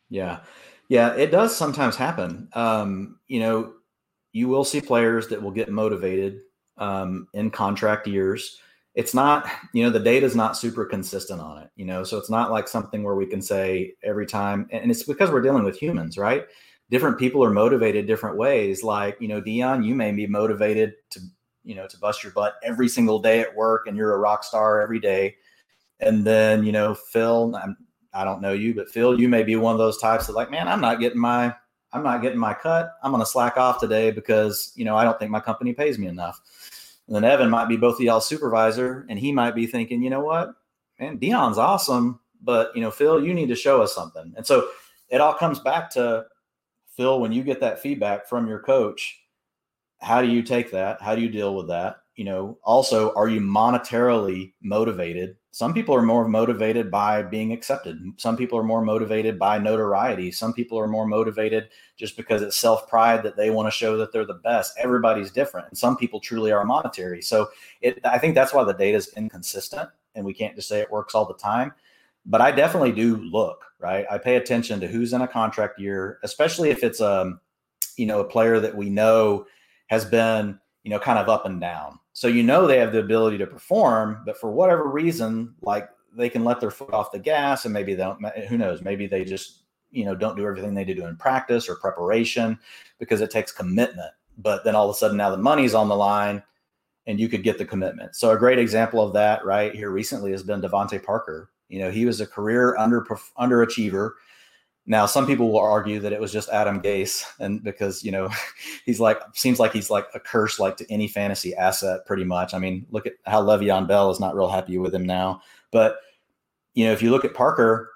Yeah. Yeah, it does sometimes happen. Um, you know, you will see players that will get motivated um, in contract years. It's not, you know, the data is not super consistent on it, you know, so it's not like something where we can say every time, and it's because we're dealing with humans, right? Different people are motivated different ways. Like, you know, Dion, you may be motivated to, you know, to bust your butt every single day at work and you're a rock star every day. And then, you know, Phil, I'm, I don't know you, but Phil, you may be one of those types that like, man, I'm not getting my, I'm not getting my cut. I'm going to slack off today because, you know, I don't think my company pays me enough. And then Evan might be both of y'all's supervisor and he might be thinking, you know what, man, Dion's awesome, but, you know, Phil, you need to show us something. And so it all comes back to Phil, when you get that feedback from your coach, how do you take that? How do you deal with that? You know, also, are you monetarily motivated? Some people are more motivated by being accepted. Some people are more motivated by notoriety. Some people are more motivated just because it's self pride that they want to show that they're the best. Everybody's different. And some people truly are monetary. So it, I think that's why the data is inconsistent and we can't just say it works all the time. But I definitely do look, right? I pay attention to who's in a contract year, especially if it's a, um, you know, a player that we know has been, you know, kind of up and down. So you know they have the ability to perform, but for whatever reason, like they can let their foot off the gas, and maybe they don't. Who knows? Maybe they just you know don't do everything they do in practice or preparation because it takes commitment. But then all of a sudden now the money's on the line, and you could get the commitment. So a great example of that right here recently has been DeVante Parker. You know he was a career under underachiever now, some people will argue that it was just Adam Gase, and because you know he's like seems like he's like a curse like to any fantasy asset, pretty much. I mean, look at how Le'Veon Bell is not real happy with him now. But you know, if you look at Parker,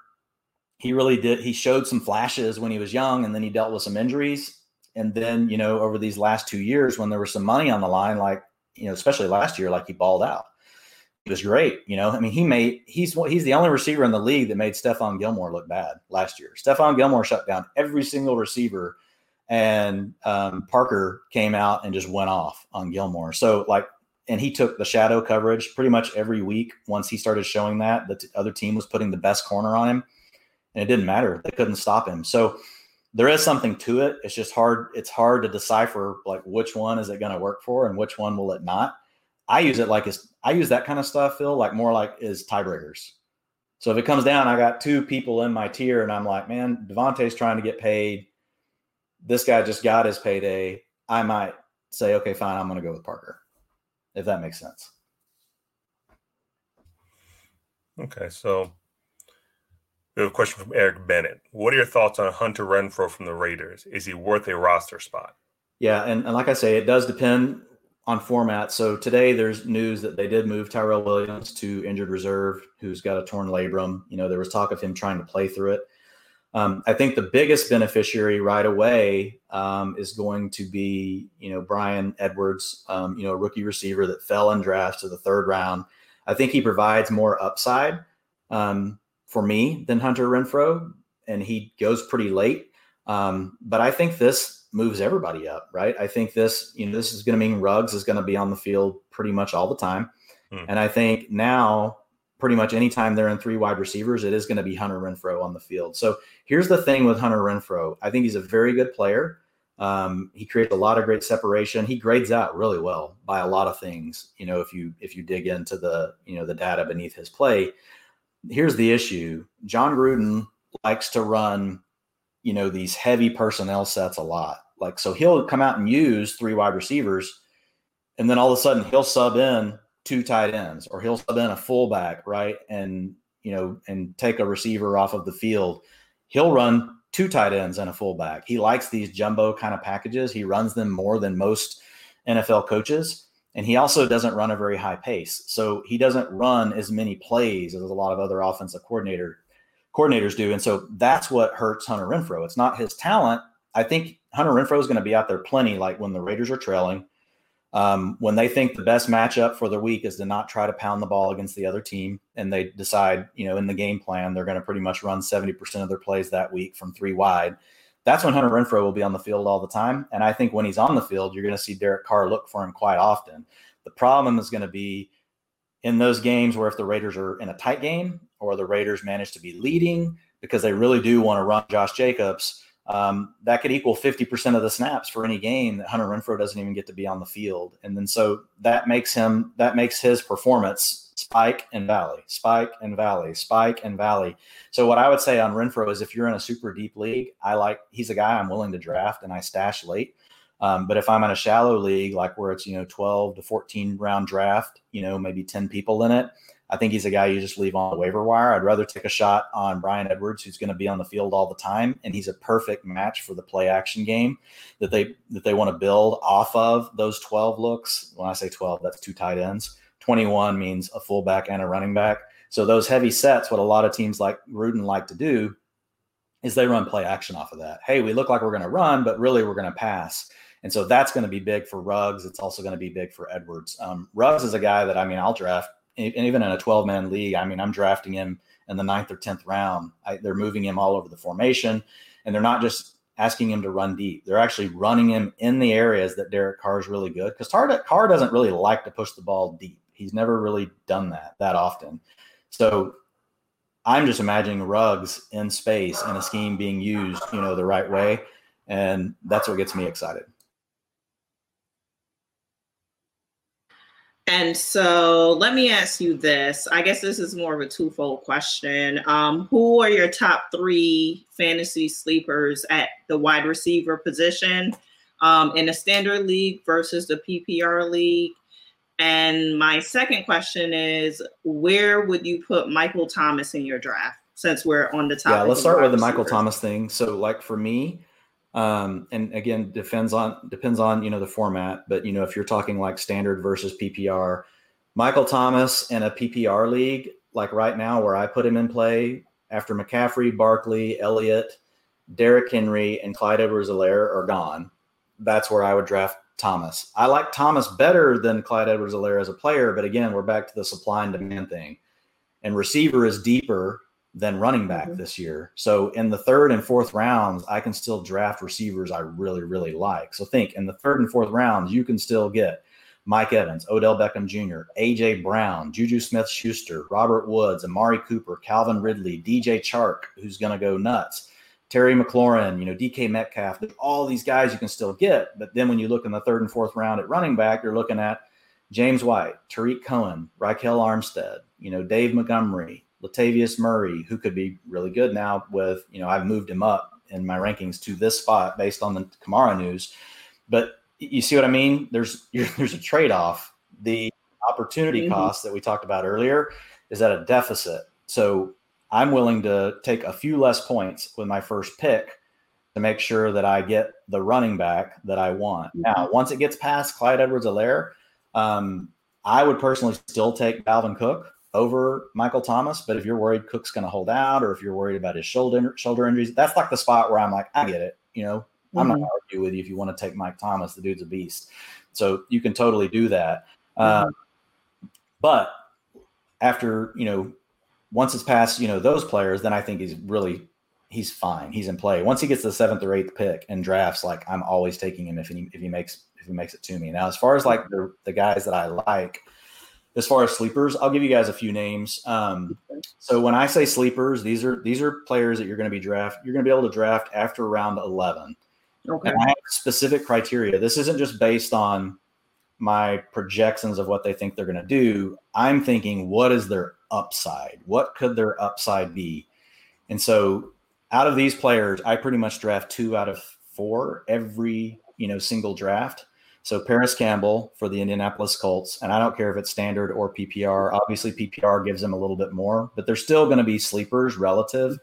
he really did. He showed some flashes when he was young, and then he dealt with some injuries. And then you know, over these last two years, when there was some money on the line, like you know, especially last year, like he balled out was great. You know, I mean, he made he's he's the only receiver in the league that made Stephon Gilmore look bad last year. Stephon Gilmore shut down every single receiver, and um, Parker came out and just went off on Gilmore. So like, and he took the shadow coverage pretty much every week. Once he started showing that, the t- other team was putting the best corner on him, and it didn't matter. They couldn't stop him. So there is something to it. It's just hard. It's hard to decipher like which one is it going to work for and which one will it not. I use it like it's I use that kind of stuff, Phil, like more like is tiebreakers. So if it comes down, I got two people in my tier, and I'm like, man, DeVante's trying to get paid. This guy just got his payday. I might say, okay, fine, I'm going to go with Parker, if that makes sense. Okay, so we have a question from Eric Bennett. What are your thoughts on Hunter Renfrow from the Raiders? Is he worth a roster spot? Yeah, and, and like I say, it does depend on format. So today there's news that they did move Tyrell Williams to injured reserve, who's got a torn labrum. You know, there was talk of him trying to play through it. Um, I think the biggest beneficiary right away um, is going to be, you know, Bryan Edwards, um, you know, a rookie receiver that fell in drafts to the third round. I think he provides more upside um, for me than Hunter Renfrow, and he goes pretty late. Um, but I think this moves everybody up, right? I think this, you know, this is going to mean Ruggs is going to be on the field pretty much all the time. Hmm. And I think now, pretty much anytime they're in three wide receivers, it is going to be Hunter Renfrow on the field. So here's the thing with Hunter Renfrow I think he's a very good player. Um, he creates a lot of great separation. He grades out really well by a lot of things. You know, if you if you dig into the you know the data beneath his play, here's the issue: Jon Gruden likes to run you know, these heavy personnel sets a lot. Like, so he'll come out and use three wide receivers, and then all of a sudden he'll sub in two tight ends or he'll sub in a fullback, right? And, you know, and take a receiver off of the field. He'll run two tight ends and a fullback. He likes these jumbo kind of packages. He runs them more than most NFL coaches. And he also doesn't run a very high pace. So he doesn't run as many plays as a lot of other offensive coordinator coordinators do. And so that's what hurts Hunter Renfrow. It's not his talent. I think Hunter Renfrow is going to be out there plenty, like when the Raiders are trailing. Um, when they think the best matchup for the week is to not try to pound the ball against the other team, and they decide, you know, in the game plan, they're going to pretty much run 70% of their plays that week from three wide. That's when Hunter Renfrow will be on the field all the time. And I think when he's on the field, you're going to see Derek Carr look for him quite often. The problem is going to be in those games where if the Raiders are in a tight game or the Raiders manage to be leading because they really do want to run Josh Jacobs, um, that could equal 50% of the snaps for any game that Hunter Renfrow doesn't even get to be on the field. And then so that makes him, that makes his performance spike and valley, spike and valley, spike and valley. So what I would say on Renfrow is if you're in a super deep league, I like, he's a guy I'm willing to draft and I stash late. Um, but if I'm in a shallow league, like where it's, you know, 12 to 14 round draft, you know, maybe 10 people in it, I think he's a guy you just leave on the waiver wire. I'd rather take a shot on Bryan Edwards, who's going to be on the field all the time, and he's a perfect match for the play action game that they that they want to build off of those 12 looks. When I say 12, that's two tight ends. 21 means a fullback and a running back. So those heavy sets, what a lot of teams like Gruden like to do is they run play action off of that. Hey, we look like we're going to run, but really we're going to pass. And so that's going to be big for Ruggs. It's also going to be big for Edwards. Um, Ruggs is a guy that I mean, I'll draft, and even in a 12 man league. I mean, I'm drafting him in the ninth or 10th round. I, they're moving him all over the formation, and they're not just asking him to run deep. They're actually running him in the areas that Derek Carr is really good because Carr doesn't really like to push the ball deep. He's never really done that that often. So I'm just imagining Ruggs in space and a scheme being used, you know, the right way. And that's what gets me excited. And so let me ask you this. I guess this is more of a twofold question. Um, who are your top three fantasy sleepers at the wide receiver position um, in a standard league versus the PPR league? And my second question is where would you put Michael Thomas in your draft since we're on the top? Yeah, let's start with the Michael Thomas thing. So, like for me, um, and again, depends on depends on you know the format, but you know if you're talking like standard versus PPR, Michael Thomas in a PPR league, like right now where I put him in play after McCaffrey, Barkley, Elliott, Derrick Henry, and Clyde Edwards-Helaire are gone. That's where I would draft Thomas. I like Thomas better than Clyde Edwards Helaire as a player, but again, we're back to the supply and demand thing. And receiver is deeper than running back mm-hmm. this year. So in the third and fourth rounds, I can still draft receivers I really, really like. So think in the third and fourth rounds, you can still get Mike Evans, Odell Beckham Jr., AJ Brown, Juju Smith Schuster, Robert Woods, Amari Cooper, Calvin Ridley, DJ Chark, who's going to go nuts. Terry McLaurin, you know, DK Metcalf, all these guys you can still get. But then when you look in the third and fourth round at running back, you're looking at James White, Tarik Cohen, Ryquell Armstead, you know, Dave Montgomery, Latavius Murray, who could be really good now with, you know, I've moved him up in my rankings to this spot based on the Kamara news. But you see what I mean? There's there's a trade-off. The opportunity mm-hmm. cost that we talked about earlier is at a deficit. So I'm willing to take a few less points with my first pick to make sure that I get the running back that I want. Mm-hmm. Now, once it gets past Clyde Edwards Helaire, um, I would personally still take Dalvin Cook over Michael Thomas. But if you're worried Cook's going to hold out, or if you're worried about his shoulder shoulder injuries, that's like the spot where I'm like, I get it. You know, mm-hmm. I'm not mm-hmm. going to argue with you if you want to take Mike Thomas. The dude's a beast, so you can totally do that. Mm-hmm. Um, but after you know once it's past, you know, those players, then I think he's really he's fine. He's in play. Once he gets the seventh or eighth pick in drafts, like I'm always taking him if he if he makes if he makes it to me. Now, as far as like the, the guys that I like, as far as sleepers, I'll give you guys a few names. Um, so when I say sleepers, these are these are players that you're going to be draft. You're going to be able to draft after round eleven. Okay. And I have specific criteria. This isn't just based on my projections of what they think they're going to do. I'm thinking, what is their upside? What could their upside be? And so, out of these players, I pretty much draft two out of four every you know single draft. So Parris Campbell for the Indianapolis Colts, and I don't care if it's standard or PPR. Obviously, PPR gives them a little bit more, but they're still going to be sleepers relative.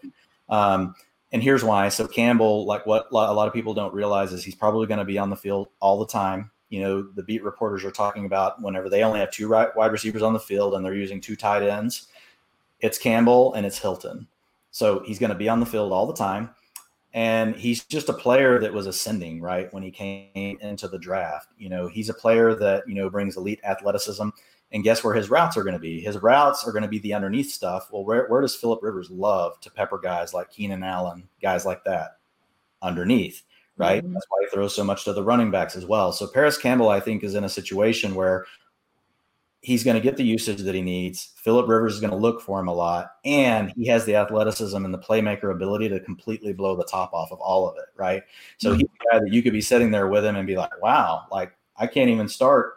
Um, and here's why. So Campbell, like what a lot of people don't realize, is he's probably going to be on the field all the time you know the beat reporters are talking about whenever they only have two right, wide receivers on the field and they're using two tight ends it's campbell and it's hilton so he's going to be on the field all the time and he's just a player that was ascending right when he came into the draft you know he's a player that you know brings elite athleticism and guess where his routes are going to be his routes are going to be the underneath stuff well where, where does philip rivers love to pepper guys like keenan allen guys like that underneath right? Mm-hmm. That's why he throws so much to the running backs as well. So parris Campbell, I think, is in a situation where he's going to get the usage that he needs. Philip Rivers is going to look for him a lot, and he has the athleticism and the playmaker ability to completely blow the top off of all of it, right? So mm-hmm. he's a guy that you could be sitting there with him and be like, "Wow, like I can't even start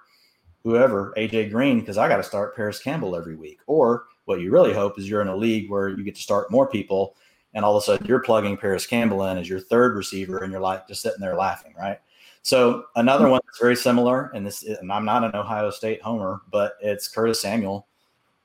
whoever AJ Green because I got to start Parris Campbell every week." Or what you really hope is you're in a league where you get to start more people and all of a sudden you're plugging Parris Campbell in as your third receiver, and you're like just sitting there laughing, right? So another one that's very similar, and this and I'm not an Ohio State homer, but it's Curtis Samuel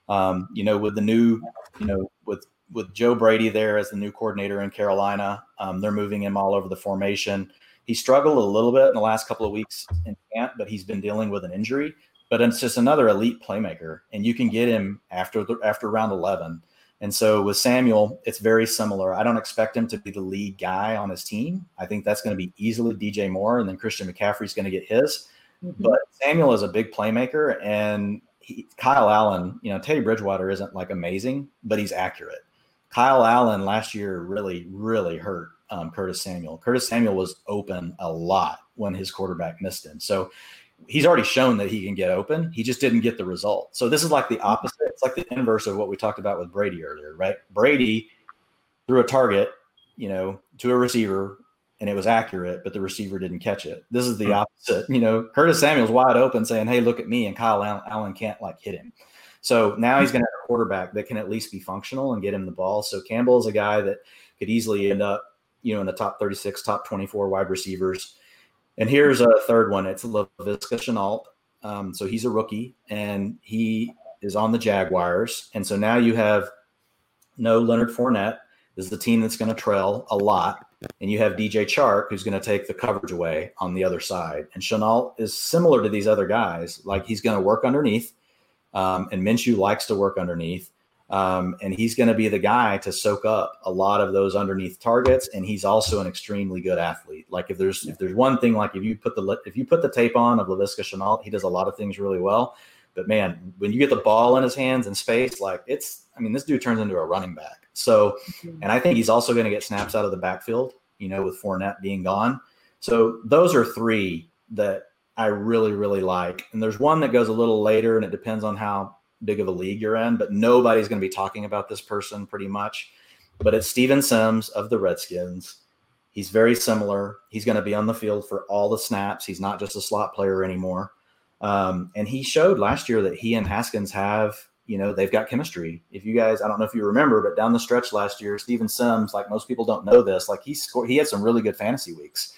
Um, you know, with the new, you know, with with Joe Brady there as the new coordinator in Carolina, um, they're moving him all over the formation. He struggled a little bit in the last couple of weeks in camp, but he's been dealing with an injury. But it's just another elite playmaker, and you can get him after the, after round eleven. And so with Samuel, it's very similar. I don't expect him to be the lead guy on his team. I think that's going to be easily DJ Moore, and then Christian McCaffrey's going to get his. Mm-hmm. But Samuel is a big playmaker, and he, Kyle Allen, you know, Teddy Bridgewater isn't like amazing, but he's accurate. Kyle Allen last year really, really hurt um, Curtis Samuel. Curtis Samuel was open a lot when his quarterback missed him. So he's already shown that he can get open. He just didn't get the result. So this is like the opposite. It's like the inverse of what we talked about with Brady earlier, right? Brady threw a target, you know, to a receiver and it was accurate, but the receiver didn't catch it. This is the hmm. opposite. You know, Curtis Samuel's wide open saying, Hey, look at me. And Kyle Allen can't like hit him. So now he's going to have a quarterback that can at least be functional and get him the ball. So Campbell is a guy that could easily end up, you know, in the top 36, top 24 wide receivers. And here's a third one. It's Laviska Shenault. Um, so he's a rookie and he is on the Jaguars. And so now you have no Leonard Fournette. Is the team that's going to trail a lot and you have DJ Chark who's going to take the coverage away on the other side. And Shenault is similar to these other guys, like he's going to work underneath, um, and Minshew likes to work underneath, um, and he's going to be the guy to soak up a lot of those underneath targets. And he's also an extremely good athlete. Like if there's if there's one thing, like if you put the if you put the tape on of Laviska Shenault, he does a lot of things really well. But man, when you get the ball in his hands in space, like it's I mean, this dude turns into a running back. So, mm-hmm. and I think he's also going to get snaps out of the backfield, you know, with Fournette being gone. So those are three that I really, really like. And there's one that goes a little later, and it depends on how big of a league you're in, but nobody's going to be talking about this person pretty much. But it's Steven Sims of the Redskins. He's very similar. He's going to be on the field for all the snaps. He's not just a slot player anymore. Um, and he showed last year that he and Haskins have you know they've got chemistry. If you guys, I don't know if you remember, but down the stretch last year, Steven Sims, like most people don't know this, like he scored, he had some really good fantasy weeks.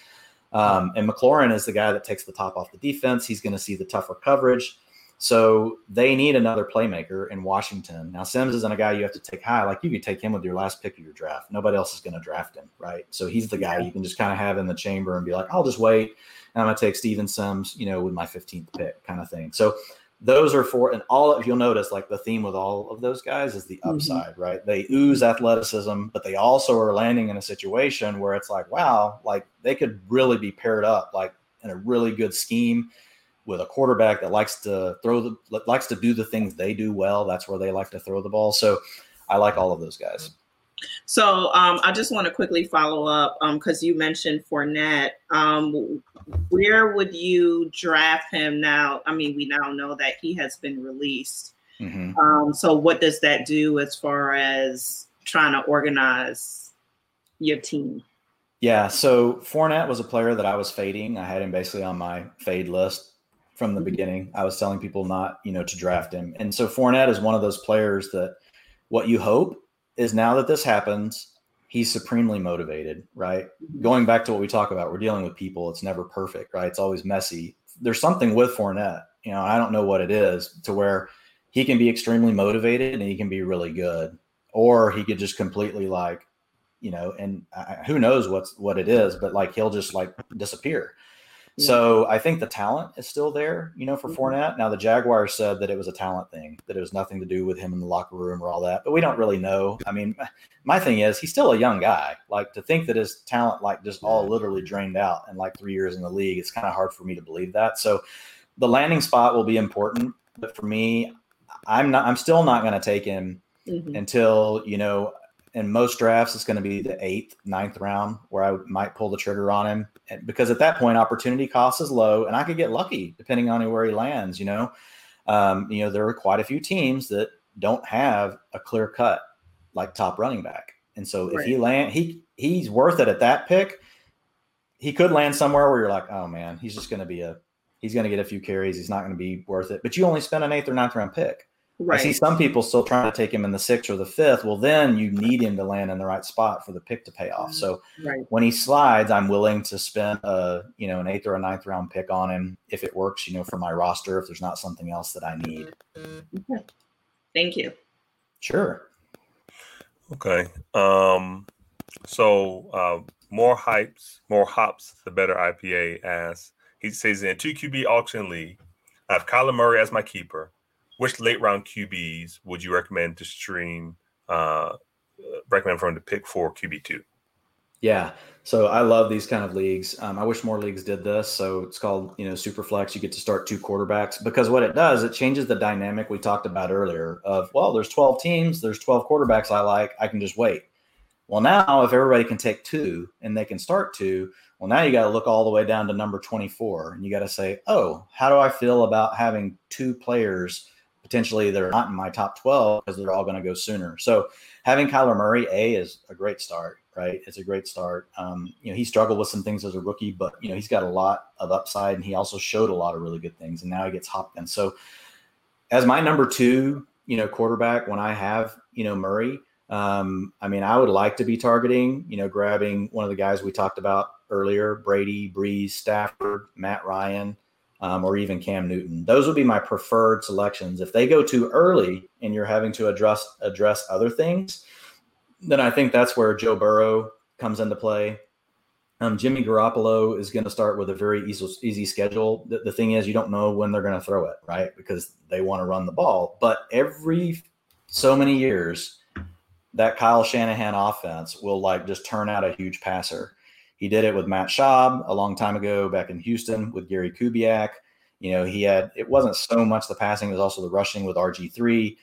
Um, and McLaurin is the guy that takes the top off the defense. He's going to see the tougher coverage. So they need another playmaker in Washington. Now Sims isn't a guy you have to take high. Like you could take him with your last pick of your draft. Nobody else is going to draft him, right? So he's the guy you can just kind of have in the chamber and be like, I'll just wait, and I'm going to take Steven Sims, you know, with my 15th pick, kind of thing. So those are for and all if you'll notice like the theme with all of those guys is the mm-hmm. upside mm-hmm. right they ooze athleticism but they also are landing in a situation where it's like wow like they could really be paired up like in a really good scheme with a quarterback that likes to throw the likes to do the things they do well that's where they like to throw the ball so i like all of those guys so um, I just want to quickly follow up because um, you mentioned Fournette. Um, where would you draft him now? I mean, we now know that he has been released. Mm-hmm. Um, so what does that do as far as trying to organize your team? Yeah, so Fournette was a player that I was fading. I had him basically on my fade list from the mm-hmm. beginning. I was telling people not, you know, to draft him. And so Fournette is one of those players that what you hope is now that this happens, he's supremely motivated, right? Mm-hmm. Going back to what we talk about, we're dealing with people. It's never perfect, right? It's always messy. There's something with Fournette, you know, I don't know what it is to where he can be extremely motivated and he can be really good, or he could just completely like, you know, and I, who knows what's what it is, but like he'll just like disappear. So I think the talent is still there, you know, for mm-hmm. Fournette. Now the Jaguars said that it was a talent thing, that it was nothing to do with him in the locker room or all that, but we don't really know. I mean, my thing is he's still a young guy. Like to think that his talent like just all literally drained out in like three years in the league, it's kind of hard for me to believe that. So the landing spot will be important, but for me, I'm not. I'm still not going to take him mm-hmm. until you know in most drafts, it's going to be the eighth, ninth round where I might pull the trigger on him and because at that point, opportunity cost is low, and I could get lucky depending on where he lands. You know, um, you know there are quite a few teams that don't have a clear cut like top running back, and so right. if he land, he he's worth it at that pick. He could land somewhere where you're like, oh man, he's just going to be a he's going to get a few carries. He's not going to be worth it. But you only spend an eighth or ninth round pick. Right. I see some people still trying to take him in the sixth or the fifth. Well, then you need him to land in the right spot for the pick to pay off. So right. when he slides, I'm willing to spend a you know an eighth or a ninth round pick on him if it works. You know, for my roster, if there's not something else that I need. Okay. Thank you. Sure. Okay. Um, so uh, more hypes, more hops, the better IPA. As he says in two QB auction league, I have Kyler Murray as my keeper. Which late round QBs would you recommend to stream? Uh, recommend for him to pick for QB two. Yeah. So I love these kind of leagues. Um, I wish more leagues did this. So it's called, you know, super flex. You get to start two quarterbacks because what it does, it changes the dynamic we talked about earlier of, well, there's 12 teams, there's 12 quarterbacks I like. I can just wait. Well, now if everybody can take two and they can start two, well, now you got to look all the way down to number 24 and you got to say, oh, how do I feel about having two players potentially they're not in my top 12 because they're all going to go sooner. So having Kyler Murray, A, is a great start right? It's a great start. Um, you know, he struggled with some things as a rookie, but you know, he's got a lot of upside, and he also showed a lot of really good things. And now he gets Hopkins. So, as my number two, you know, quarterback, when I have you know Murray, um, I mean, I would like to be targeting, you know, grabbing one of the guys we talked about earlier: Brady, Brees, Stafford, Matt Ryan. Um, or even Cam Newton. Those would be my preferred selections. If they go too early and you're having to address address other things, then I think that's where Joe Burrow comes into play. Um, Jimmy Garoppolo is going to start with a very easy, easy schedule. The, the thing is, you don't know when they're going to throw it, right? Because they want to run the ball. But every so many years, that Kyle Shanahan offense will like just turn out a huge passer. He did it with Matt Schaub a long time ago back in Houston with Gary Kubiak. You know, he had it wasn't so much the passing, it was also the rushing with RG3.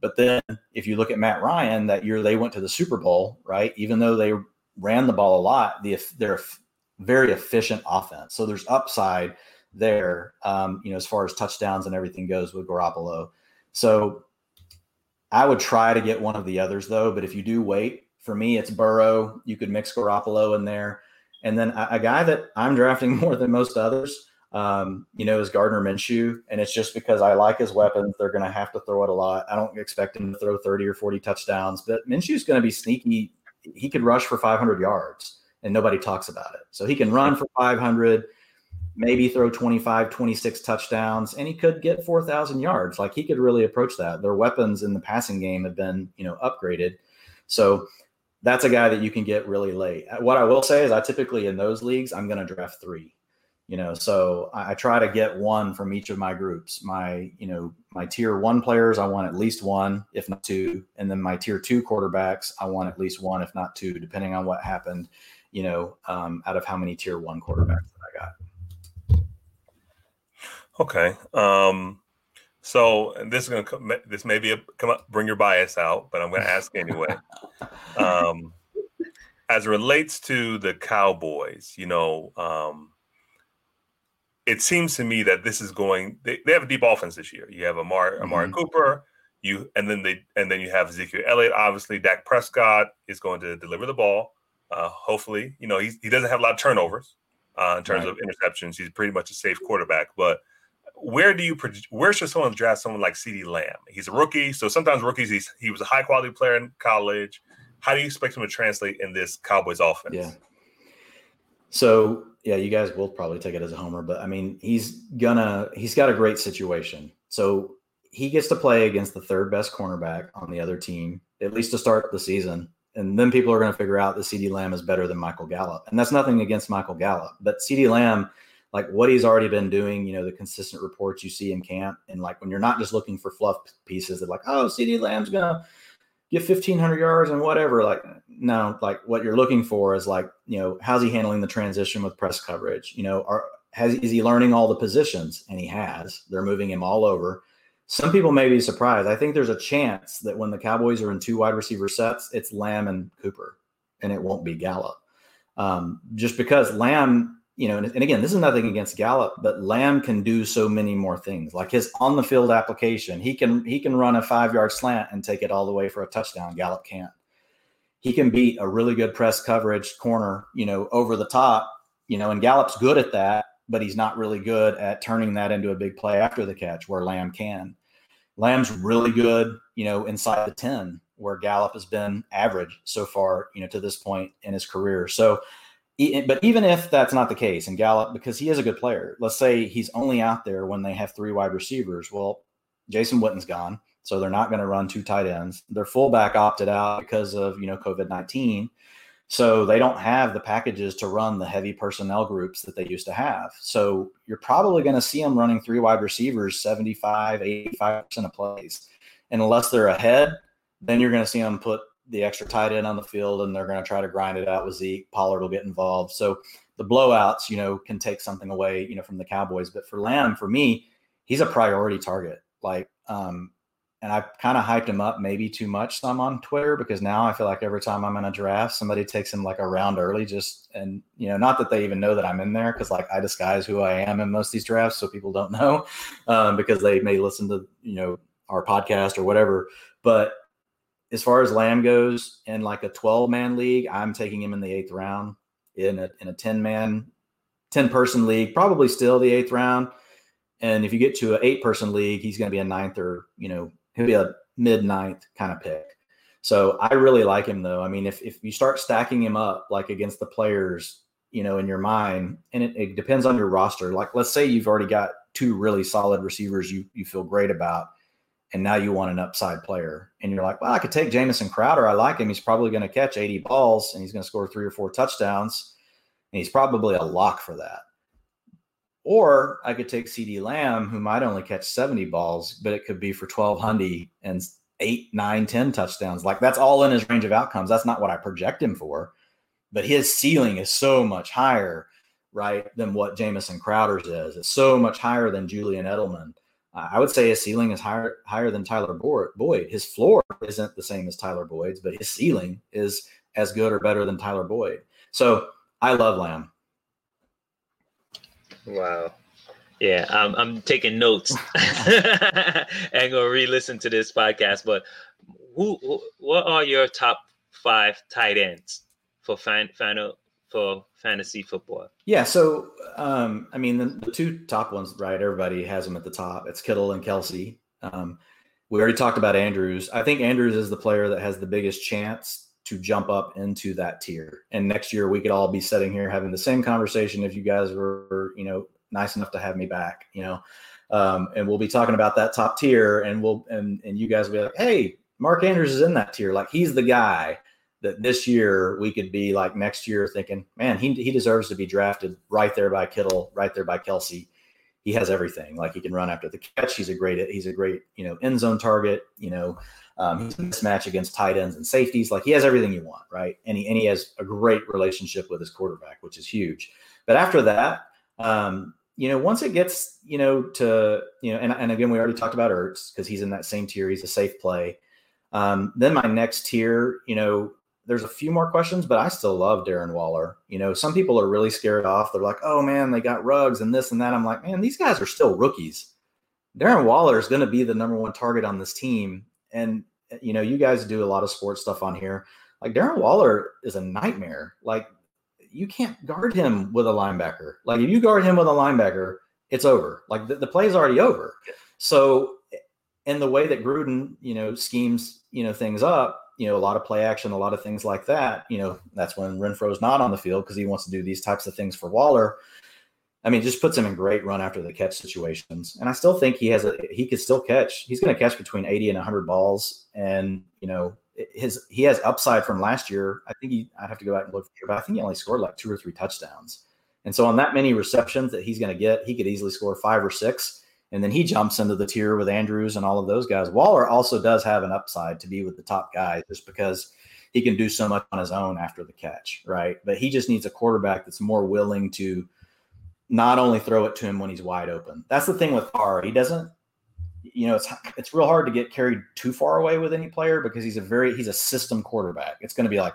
But then if you look at Matt Ryan, that year they went to the Super Bowl, right? Even though they ran the ball a lot, the, they're very efficient offense. So there's upside there, um, you know, as far as touchdowns and everything goes with Garoppolo. So I would try to get one of the others though. But if you do wait, for me, it's Burrow. You could mix Garoppolo in there. And then a, a guy that I'm drafting more than most others um, you know, is Gardner Minshew. And it's just because I like his weapons. They're going to have to throw it a lot. I don't expect him to throw 30 or 40 touchdowns, but Minshew's going to be sneaky. He could rush for 500 yards and nobody talks about it. So he can run for 500, maybe throw 25, 26 touchdowns, and he could get 4,000 yards. Like he could really approach that. Their weapons in the passing game have been, you know, upgraded. So that's a guy that you can get really late. What I will say is I typically in those leagues, I'm going to draft three you know so I, I, try to get one from each of my groups my you know my tier one players i want at least one if not two and then my tier two quarterbacks i want at least one if not two depending on what happened you know um, out of how many tier one quarterbacks that i got okay um so this is going to come this may be a come up bring your bias out but i'm going to ask anyway um as it relates to the cowboys you know um it seems to me that this is going. They, they have a deep offense this year. You have Amari, Amari mm-hmm. Cooper, you and then they and then you have Ezekiel Elliott. Obviously, Dak Prescott is going to deliver the ball. Uh, hopefully, you know he he doesn't have a lot of turnovers uh, in terms right. of interceptions. He's pretty much a safe quarterback. But where do you where should someone draft someone like CeeDee Lamb? He's a rookie, so sometimes rookies he's he was a high quality player in college. How do you expect him to translate in this Cowboys offense? Yeah. So yeah, you guys will probably take it as a homer, but I mean, he's gonna he's got a great situation. So he gets to play against the third best cornerback on the other team, at least to start the season. And then people are going to figure out that CeeDee Lamb is better than Michael Gallup. And that's nothing against Michael Gallup, but CeeDee Lamb, like what he's already been doing, you know, the consistent reports you see in camp, and like when you're not just looking for fluff pieces that like, oh, CeeDee Lamb's gonna get 1500 yards and whatever like no like what you're looking for is like you know how's he handling the transition with press coverage? You know are has is he learning all the positions? And he has. They're moving him all over. Some people may be surprised. I think there's a chance that when the cowboys are in two wide receiver sets it's lamb and cooper and it won't be gallup. Um, just because lamb you know, and, and, again, this is nothing against Gallup, but Lamb can do so many more things. Like his on the field application, he can he can run a five yard slant and take it all the way for a touchdown. Gallup can't. He can beat a really good press coverage corner, you know, over the top, you know, and Gallup's good at that, but he's not really good at turning that into a big play after the catch where Lamb can. Lamb's really good, you know, inside the 10, where Gallup has been average so far, you know, to this point in his career. So but even if that's not the case, and Gallup, because he is a good player, let's say he's only out there when they have three wide receivers. Well, Jason Witten's gone. So they're not going to run two tight ends. Their fullback opted out because of, you know, COVID 19. So they don't have the packages to run the heavy personnel groups that they used to have. So you're probably going to see them running three wide receivers 75, 85% of plays. And unless they're ahead, then you're going to see them put the extra tight end on the field and they're going to try to grind it out with Zeke. Pollard will get involved. So the blowouts, you know, can take something away, you know, from the Cowboys. But for Lamb, for me, he's a priority target. Like, um, and I kind of hyped him up maybe too much some on Twitter because now I feel like every time I'm in a draft, somebody takes him like a round early, just and you know, not that they even know that I'm in there because like I disguise who I am in most of these drafts so people don't know um, because they may listen to you know our podcast or whatever. But as far as Lamb goes, in like a 12 man league, I'm taking him in the eighth round. In a in a 10 man, 10 person league, probably still the eighth round. And if you get to an eight person league, he's going to be a ninth or you know he'll be a mid ninth kind of pick. So I really like him though. I mean, if if you start stacking him up like against the players, you know, in your mind, and it, it depends on your roster. Like let's say you've already got two really solid receivers you you feel great about, and now you want an upside player, and you're like, well, I could take Jamison Crowder. I like him. He's probably going to catch 80 balls and he's going to score three or four touchdowns, and he's probably a lock for that. Or I could take CeeDee Lamb, who might only catch 70 balls, but it could be for 1,200 and eight, nine, 10 touchdowns. Like that's all in his range of outcomes. That's not what I project him for. But his ceiling is so much higher, right, than what Jamison Crowder's is. It's so much higher than Julian Edelman. I would say his ceiling is higher higher than Tyler Boyd. His floor isn't the same as Tyler Boyd's, but his ceiling is as good or better than Tyler Boyd. So I love Lamb. Wow. Yeah, I'm, I'm taking notes and gonna re-listen to this podcast. But who, who, what are your top five tight ends for fan, fan, for fantasy football? Yeah, so um, I mean the, the, two top ones, right? Everybody has them at the top. It's Kittle and Kelsey. Um, we already talked about Andrews. I think Andrews is the player that has the biggest chance to jump up into that tier. And next year we could all be sitting here having the same conversation if you guys were, you know, nice enough to have me back, you know. Um, and we'll be talking about that top tier and we'll and and you guys will be like, hey, Mark Andrews is in that tier. Like he's the guy that this year we could be like next year thinking, man, he he deserves to be drafted right there by Kittle, right there by Kelsey. He has everything. Like he can run after the catch. He's a great, he's a great, you know, end zone target. You know, um, he's a mismatch against tight ends and safeties. Like he has everything you want, right? And he and he has a great relationship with his quarterback, which is huge. But after that, um, you know, once it gets, you know, to you know, and, and again, we already talked about Ertz because he's in that same tier. He's a safe play. Um, then my next tier, you know, there's a few more questions, but I still love Darren Waller. You know, some people are really scared off. They're like, oh man, they got Ruggs and this and that. I'm like, man, these guys are still rookies. Darren Waller is going to be the number one target on this team and eh, you know, you guys do a lot of sports stuff on here. Like Darren Waller is a nightmare. Like you can't guard him with a linebacker. Like if you guard him with a linebacker, it's over. Like the, the play's already over. So eh, in the way that Gruden, you know, schemes, you know, things up, you know, a lot of play action, a lot of things like that, you know, that's when Renfrow's not on the field because he wants to do these types of things for Waller. I mean, just puts him in great run after the catch situations. And I still think he has a he could still catch. He's going to catch between 80 and 100 balls and, you know, his he has upside from last year. I think he I'd have to go back and look for but I think he only scored like two or three touchdowns. And so on that many receptions that he's going to get, he could easily score 5 or 6 and then he jumps into the tier with Andrews and all of those guys. Waller also does have an upside to be with the top guys just because he can do so much on his own after the catch, right? But he just needs a quarterback that's more willing to not only throw it to him when he's wide open. That's the thing with Carr. He doesn't, you know, it's it's real hard to get carried too far away with any player because he's a very he's a system quarterback. It's going to be like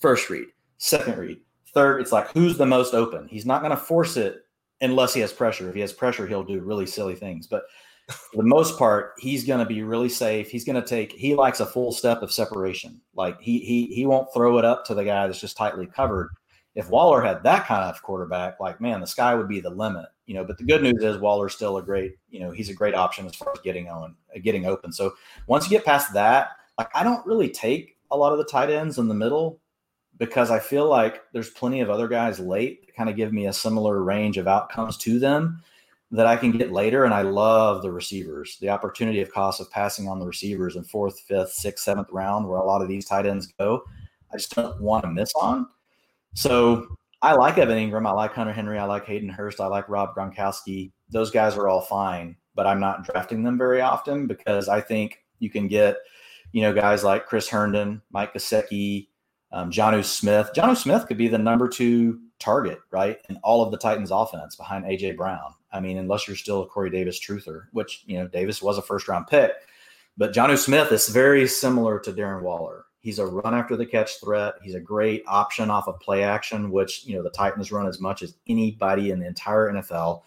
first read, second read, third. It's like who's the most open. He's not going to force it unless he has pressure. If he has pressure, he'll do really silly things. But for the most part, he's going to be really safe. He's going to take. He likes a full step of separation. Like he he he won't throw it up to the guy that's just tightly covered if Waller had that kind of quarterback, like man, the sky would be the limit, you know. But the good news is Waller's still a great, you know, he's a great option as far as getting on, uh, getting open. So once you get past that, like I don't really take a lot of the tight ends in the middle because I feel like there's plenty of other guys late that kind of give me a similar range of outcomes to them. that I can get later. And I love the receivers, the opportunity of cost of passing on the receivers in fourth, fifth, sixth, seventh round, where a lot of these tight ends go. I just don't want to miss on. So I like Evan Engram. I like Hunter Henry. I like Hayden Hurst. I like Rob Gronkowski. Those guys are all fine, but I'm not drafting them very often because I think you can get, you know, guys like Chris Herndon, Mike Gesicki, um, Jonnu Smith. Jonnu Smith could be the number two target, right, in all of the Titans' offense behind AJ Brown. I mean, unless you're still a Corey Davis truther, which you know Davis was a first round pick, but Jonnu Smith is very similar to Darren Waller. He's a run after the catch threat. He's a great option off of play action, which you know the Titans run as much as anybody in the entire NFL.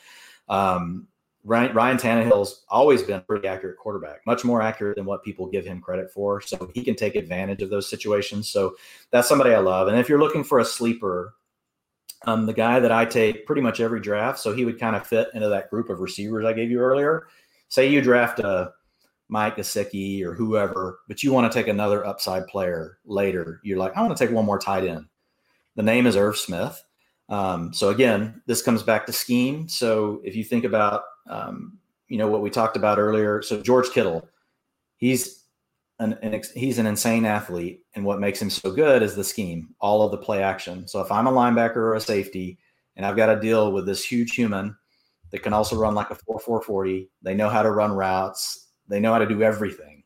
Um, Ryan, Ryan Tannehill's always been a pretty accurate quarterback, much more accurate than what people give him credit for. So he can take advantage of those situations. So that's somebody I love. And if you're looking for a sleeper um, the guy that I take pretty much every draft. So he would kind of fit into that group of receivers I gave you earlier. Say you draft a Mike Gesicki or whoever, but you want to take another upside player later. You're like, I want to take one more tight end. The name is Irv Smith. Um, so again, this comes back to scheme. So if you think about, um, you know, what we talked about earlier. So George Kittle, he's an, an, he's an insane athlete, and what makes him so good is the scheme, all of the play action. So if I'm a linebacker or a safety, and I've got to deal with this huge human that can also run like a 4 440, they know how to run routes, they know how to do everything.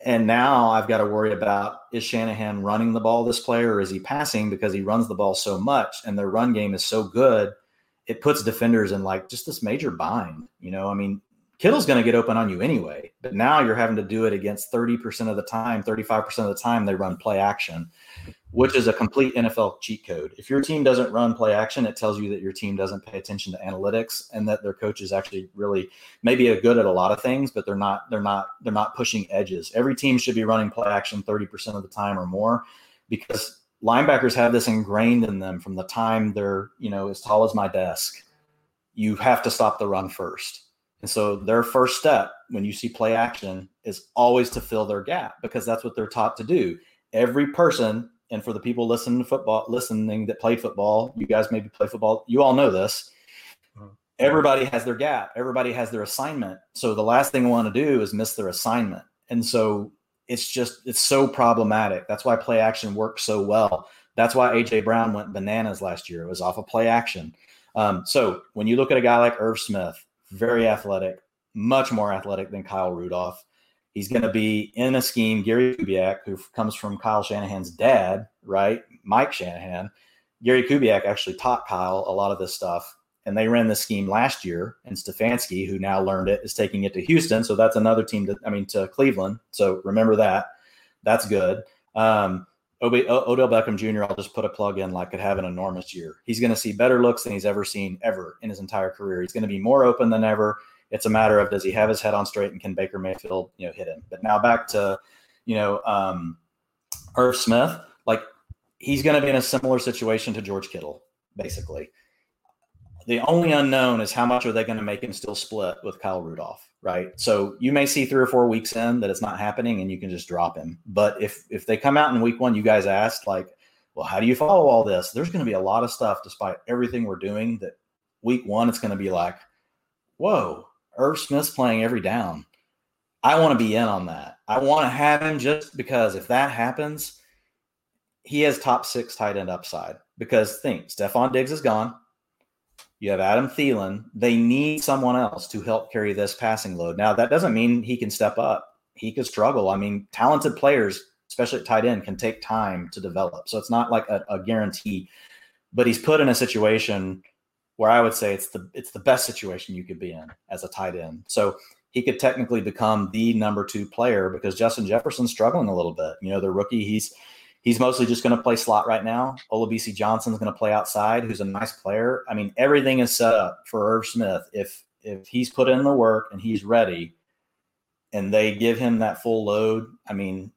And now I've got to worry about is Shanahan running the ball this player or is he passing because he runs the ball so much and their run game is so good, it puts defenders in like just this major bind. You know, I mean, Kittle's going to get open on you anyway. But now you're having to do it against 30% of the time, 35% of the time they run play action, which is a complete NFL cheat code. If your team doesn't run play action, it tells you that your team doesn't pay attention to analytics and that their coach is actually really maybe a good at a lot of things, but they're not they're not they're not pushing edges. Every team should be running play action 30% of the time or more because linebackers have this ingrained in them from the time they're, you know, as tall as my desk. You have to stop the run first and so their first step when you see play action is always to fill their gap because that's what they're taught to do. Every person, and for the people listening to football, listening that played football, you guys maybe play football, you all know this. Uh-huh. Everybody has their gap. Everybody has their assignment. So the last thing I want to do is miss their assignment. And so it's just it's so problematic. That's why play action works so well. That's why AJ Brown went bananas last year. It was off of play action. Um, so when you look at a guy like Irv Smith, very athletic, much more athletic than Kyle Rudolph. He's going to be in a scheme. Gary Kubiak, who comes from Kyle Shanahan's dad, right? Mike Shanahan. Gary Kubiak actually taught Kyle a lot of this stuff. And they ran the scheme last year. And Stefanski, who now learned it, is taking it to Houston. So that's another team I mean, to Cleveland. So remember that. That's good. Um, Odell Beckham Jr., I'll just put a plug in like could have an enormous year. He's going to see better looks than he's ever seen ever in his entire career. He's going to be more open than ever. It's a matter of does he have his head on straight and can Baker Mayfield, you know, hit him. But now back to, you know, um, Irv Smith, like he's going to be in a similar situation to George Kittle, basically. The only unknown is how much are they going to make him still split with Kyle Rudolph, right? So you may see three or four weeks in that it's not happening, and you can just drop him. But if if they come out in week one, you guys asked like, well, how do you follow all this? There's going to be a lot of stuff, despite everything we're doing. That week one, it's going to be like, whoa, Irv Smith's playing every down. I want to be in on that. I want to have him just because if that happens, he has top six tight end upside. Because think, Stefon Diggs is gone. You have Adam Thielen. They need someone else to help carry this passing load. Now, that doesn't mean he can step up. He could struggle. I mean, talented players, especially at tight end, can take time to develop. So it's not like a, a guarantee. But he's put in a situation where I would say it's the it's the best situation you could be in as a tight end. So he could technically become the number two player because Justin Jefferson's struggling a little bit. You know, the rookie, he's He's mostly just going to play slot right now. Olabisi Johnson's going to play outside, who's a nice player. I mean, everything is set up for Irv Smith. If if he's put in the work and he's ready, and they give him that full load, I mean,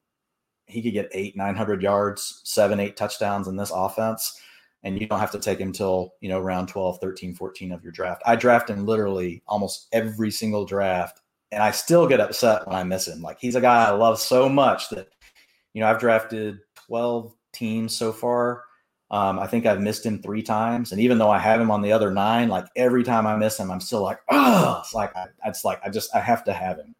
he could get eight, nine hundred yards, seven, eight touchdowns in this offense. And you don't have to take him till, you know, round 12, 13, 14 of your draft. I draft in literally almost every single draft. And I still get upset when I miss him. Like he's a guy I love so much that, you know, I've drafted 12 teams so far. Um, I think I've missed him three times, and even though I have him on the other nine, like every time I miss him, I'm still like, oh, it's like I, it's like I just I have to have him.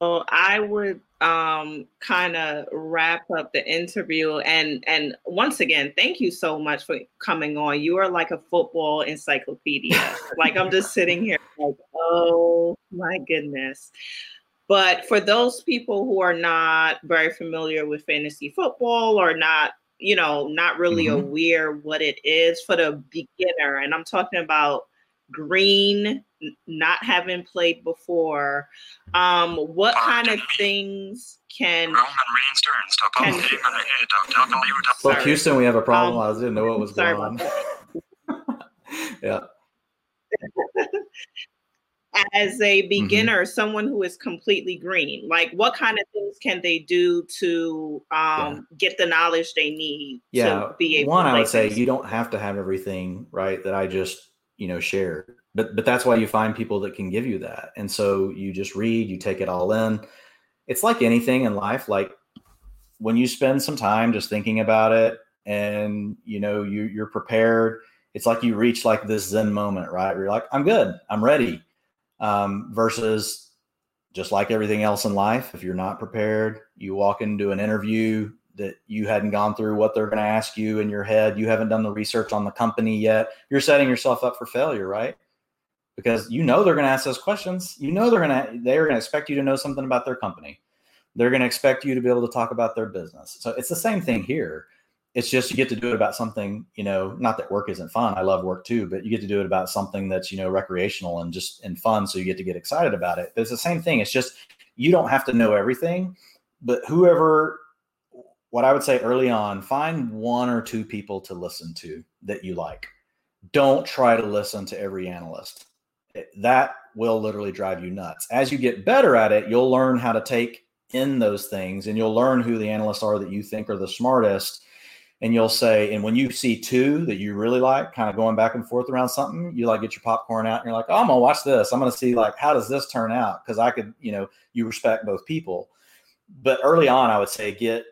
So I would um, kind of wrap up the interview and and once again, thank you so much for coming on. You are like a football encyclopedia. like I'm just sitting here like, oh my goodness. But for those people who are not very familiar with fantasy football or not, you know, not really mm-hmm. aware what it is for the beginner, and I'm talking about green not having played before um what kind of things can Roman Reigns turns to can, on the Houston we have a problem. Um, I didn't know what was going on. Yeah. As a mm-hmm. beginner mm-hmm. someone who is completely green like what kind of things can they do to um yeah. get the knowledge they need yeah. one i would say you don't have to have everything right that i just you know share. But but that's why you find people that can give you that. And so you just read you take it all in. It's like anything in life like when you spend some time just thinking about it and you know you you're prepared it's like you reach like this zen moment right? Where you're like i'm good. I'm ready. Um, versus just like everything else in life if you're not prepared you walk into an interview that you hadn't gone through what they're going to ask you in your head you haven't done the research on the company yet you're setting yourself up for failure right because you know they're going to ask those questions. You know they're going to they're going to expect you to know something about their company. They're going to expect you to be able to talk about their business. So it's the same thing here. It's just you get to do it about something, you know, not that work isn't fun. I love work too, but you get to do it about something that's, you know, recreational and just and fun so you get to get excited about it. But it's the same thing. It's just you don't have to know everything, but whoever what I would say early on, find one or two people to listen to that you like. Don't try to listen to every analyst eh, that will literally drive you nuts. As you get better at it, you'll learn how to take in those things and you'll learn who the analysts are that you think are the smartest. And you'll say, and when you see two that you really like, kind of going back and forth around something, you like get your popcorn out and you're like, oh, I'm gonna watch this. I'm gonna see like how does this turn out? Because I could, you know, you respect both people. But early on, I would say get,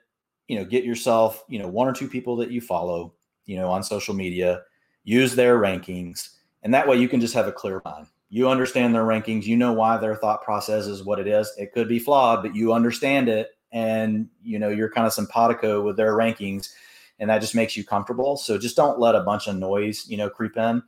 you know, get yourself, you know, one or two people that you follow, you know, on social media, use their rankings, and that way you can just have a clear mind. You understand their rankings you know why their thought process is what it is. It could be flawed but you understand it and you know you're kind of simpatico with their rankings and that just makes you comfortable. So just don't let a bunch of noise you know creep in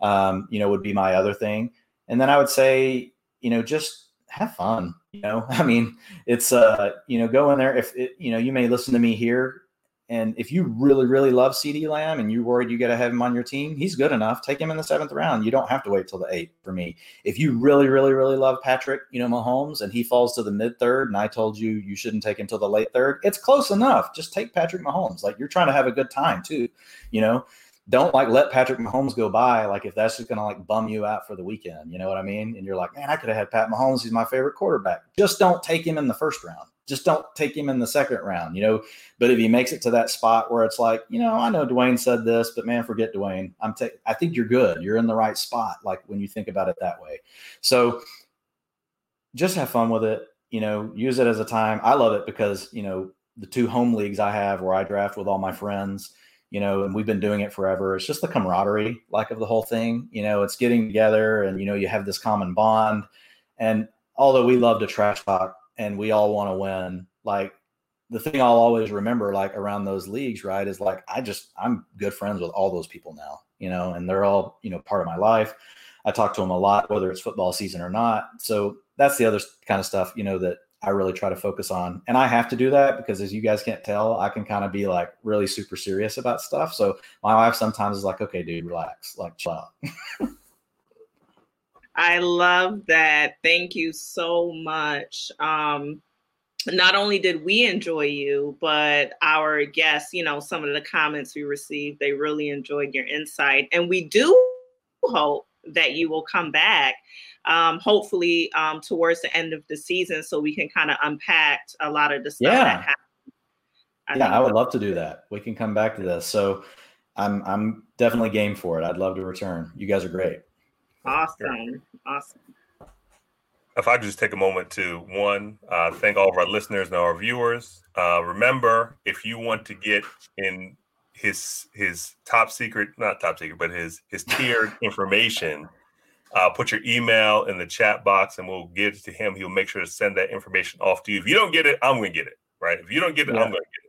um, you know would be my other thing. And then i would say you know just have fun you know i mean it's uh you know go in there if it, you know you may listen to me here and if you really, really love CeeDee Lamb and you're worried you got to have him on your team, he's good enough. Take him in the seventh round. You don't have to wait till the eighth for me. If you really, really, really love Patrick, you know, Mahomes, and he falls to the mid third, and I told you you shouldn't take him till the late third, it's close enough. Just take Patrick Mahomes. Like you're trying to have a good time too, you know. Don't like let Patrick Mahomes go by. Like if that's just gonna like bum you out for the weekend, you know what I mean? And you're like, man, I could have had Pat Mahomes. He's my favorite quarterback. Just don't take him in the first round just don't take him in the second round, you know. But if he makes it to that spot where it's like, you know, I know Dwain said this, but man, forget Dwain. I'm ta- I think you're good. You're in the right spot, like when you think about it that way. So just have fun with it. You know, use it as a time. I love it because, you know, the two home leagues I have where I draft with all my friends, you know, and we've been doing it forever. It's just the camaraderie, like of the whole thing. You know, it's getting together and, you know, you have this common bond. And although we love to trash talk and we all want to win. Like the thing I'll always remember, like around those leagues, right, is like I just I'm good friends with all those people now, you know, and they're all you know part of my life. I talk to them a lot, whether it's football season or not. So that's the other kind of stuff, you know, that I really try to focus on. And I have to do that because as you guys can't tell, I can kind of be like really super serious about stuff. So my wife sometimes is like, okay, dude, relax, like chill out. I love that. Thank you so much. Um, not only did we enjoy you, but our guests, you know, some of the comments we received, they really enjoyed your insight. And we do hope that you will come back, um, hopefully um, towards the end of the season, so we can kind of unpack a lot of the stuff yeah. that happened. I yeah, I would love to do that. We can come back to this. So I'm I'm definitely game for it. I'd love to return. You guys are great. Awesome. Awesome. if I could just take a moment to one, uh, thank all of our listeners and our viewers. Uh, remember, if you want to get in his his top secret, not top secret, but his his tiered information, uh, put your email in the chat box, and we'll give it to him. He'll make sure to send that information off to you. If you don't get it, I'm going to get it. Right? If you don't get it, Yeah. I'm going to get it.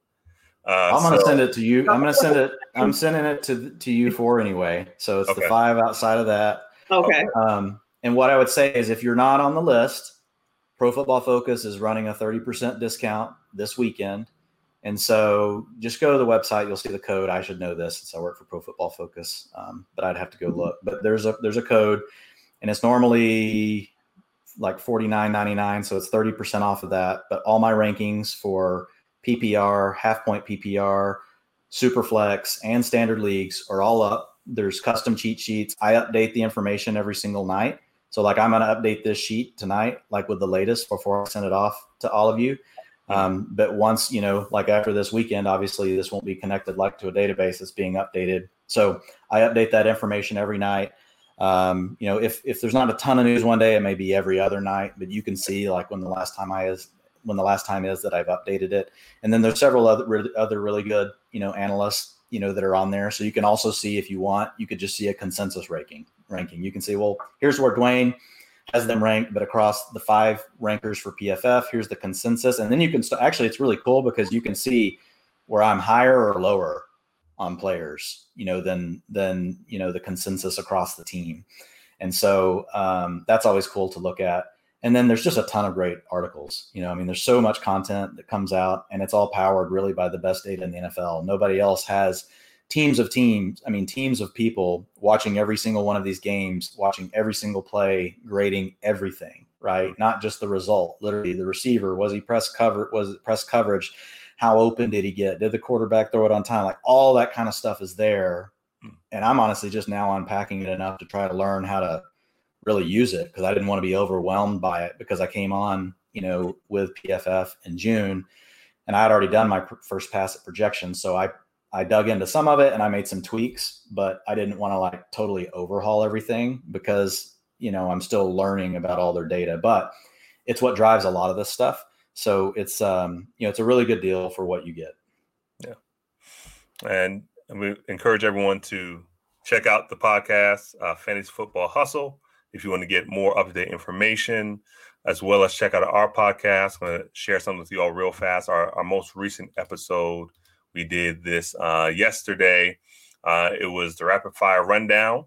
Uh, I'm gonna so- send it to you. I'm gonna send it. I'm sending it to to you for anyway. So it's Okay. the five outside of that. Okay. Um, and what I would say is, if you're not on the list, Pro Football Focus is running a 30% discount this weekend. And so just go to the website. You'll see the code. I should know this since I work for Pro Football Focus, um, but I'd have to go look. But there's a there's a code, and it's normally like $49.99. So it's 30% off of that. But all my rankings for PPR, half point PPR, Superflex, and standard leagues are all up. There's custom cheat sheets. I update the information every single night. So like I'm going to update this sheet tonight, like with the latest before I send it off to all of you. Um, but once, you know, like after this weekend, obviously this won't be connected like to a database that's being updated. So I update that information every night. Um, you know, if, if there's not a ton of news one day, it may be every other night, but you can see like when the last time I is, when the last time is that I've updated it. And then there's several other, other really good, you know, analysts, you know, that are on there. So you can also see if you want, you could just see a consensus ranking ranking. You can see, well, here's where Dwain has them ranked, but across the five rankers for PFF, here's the consensus. And then you can st- actually, it's really cool because you can see where I'm higher or lower on players, you know, than than you know the consensus across the team. And so um, that's always cool to look at. And then there's just a ton of great articles. You know, I mean, there's so much content that comes out, and it's all powered really by the best data in the NFL. Nobody else has teams of teams. I mean, teams of people watching every single one of these games, watching every single play, grading everything. Right, not just the result. Literally, the receiver was he press cover? Was it press coverage? How open did he get? Did the quarterback throw it on time? Like all that kind of stuff is there. Hmm. And I'm honestly just now unpacking it enough to try to learn how to really use it because I didn't want to be overwhelmed by it because I came on, you know, with PFF in June and I had already done my pr- first pass at projections. So I, I dug into some of it and I made some tweaks, but I didn't want to like totally overhaul everything because, you know, I'm still learning about all their data, but it's what drives a lot of this stuff. So it's, um, you know, it's a really good deal for what you get. Yeah, and we encourage everyone to check out the podcast, uh, Fantasy Football Hustle, if you want to get more up to date information, as well as check out our podcast. I'm going to share something with you all real fast. Our, our most recent episode, we did this uh, yesterday. Uh, it was the rapid fire rundown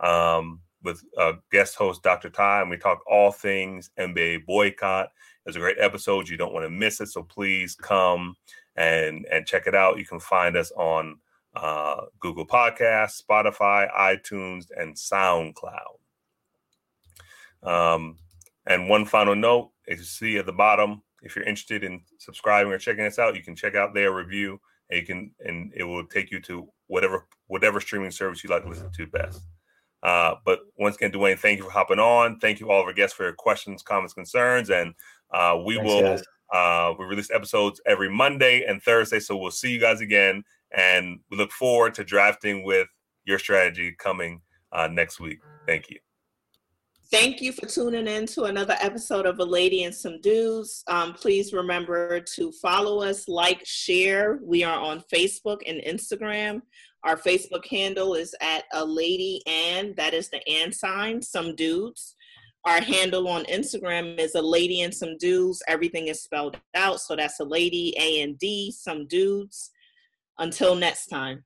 um, with uh, guest host Dr. Ty, and we talked all things NBA boycott. Was a great episode. You don't want to miss it. So please come and and check it out. You can find us on uh, Google Podcasts, Spotify, iTunes, and SoundCloud. Um, and one final note: as you see at the bottom, if you're interested in subscribing or checking us out, you can check out their review, and you can and it will take you to whatever whatever streaming service you like to listen to best. Uh, but once again, Dwain, thank you for hopping on. Thank you all of our guests for your questions, comments, concerns, and uh, we Thanks, will. guys. Uh, we release episodes every Monday and Thursday, so we'll see you guys again, and we look forward to drafting with your strategy coming uh, next week. Thank you. Thank you for tuning in to another episode of A Lady and Some Dudes. Um, please remember to follow us, like, share. We are on Facebook and Instagram. Our Facebook handle is at A Lady and, that is the and sign, Some Dudes. Our handle on Instagram is A Lady and Some Dudes. Everything is spelled out. So that's A Lady, A and D, Some Dudes. Until next time.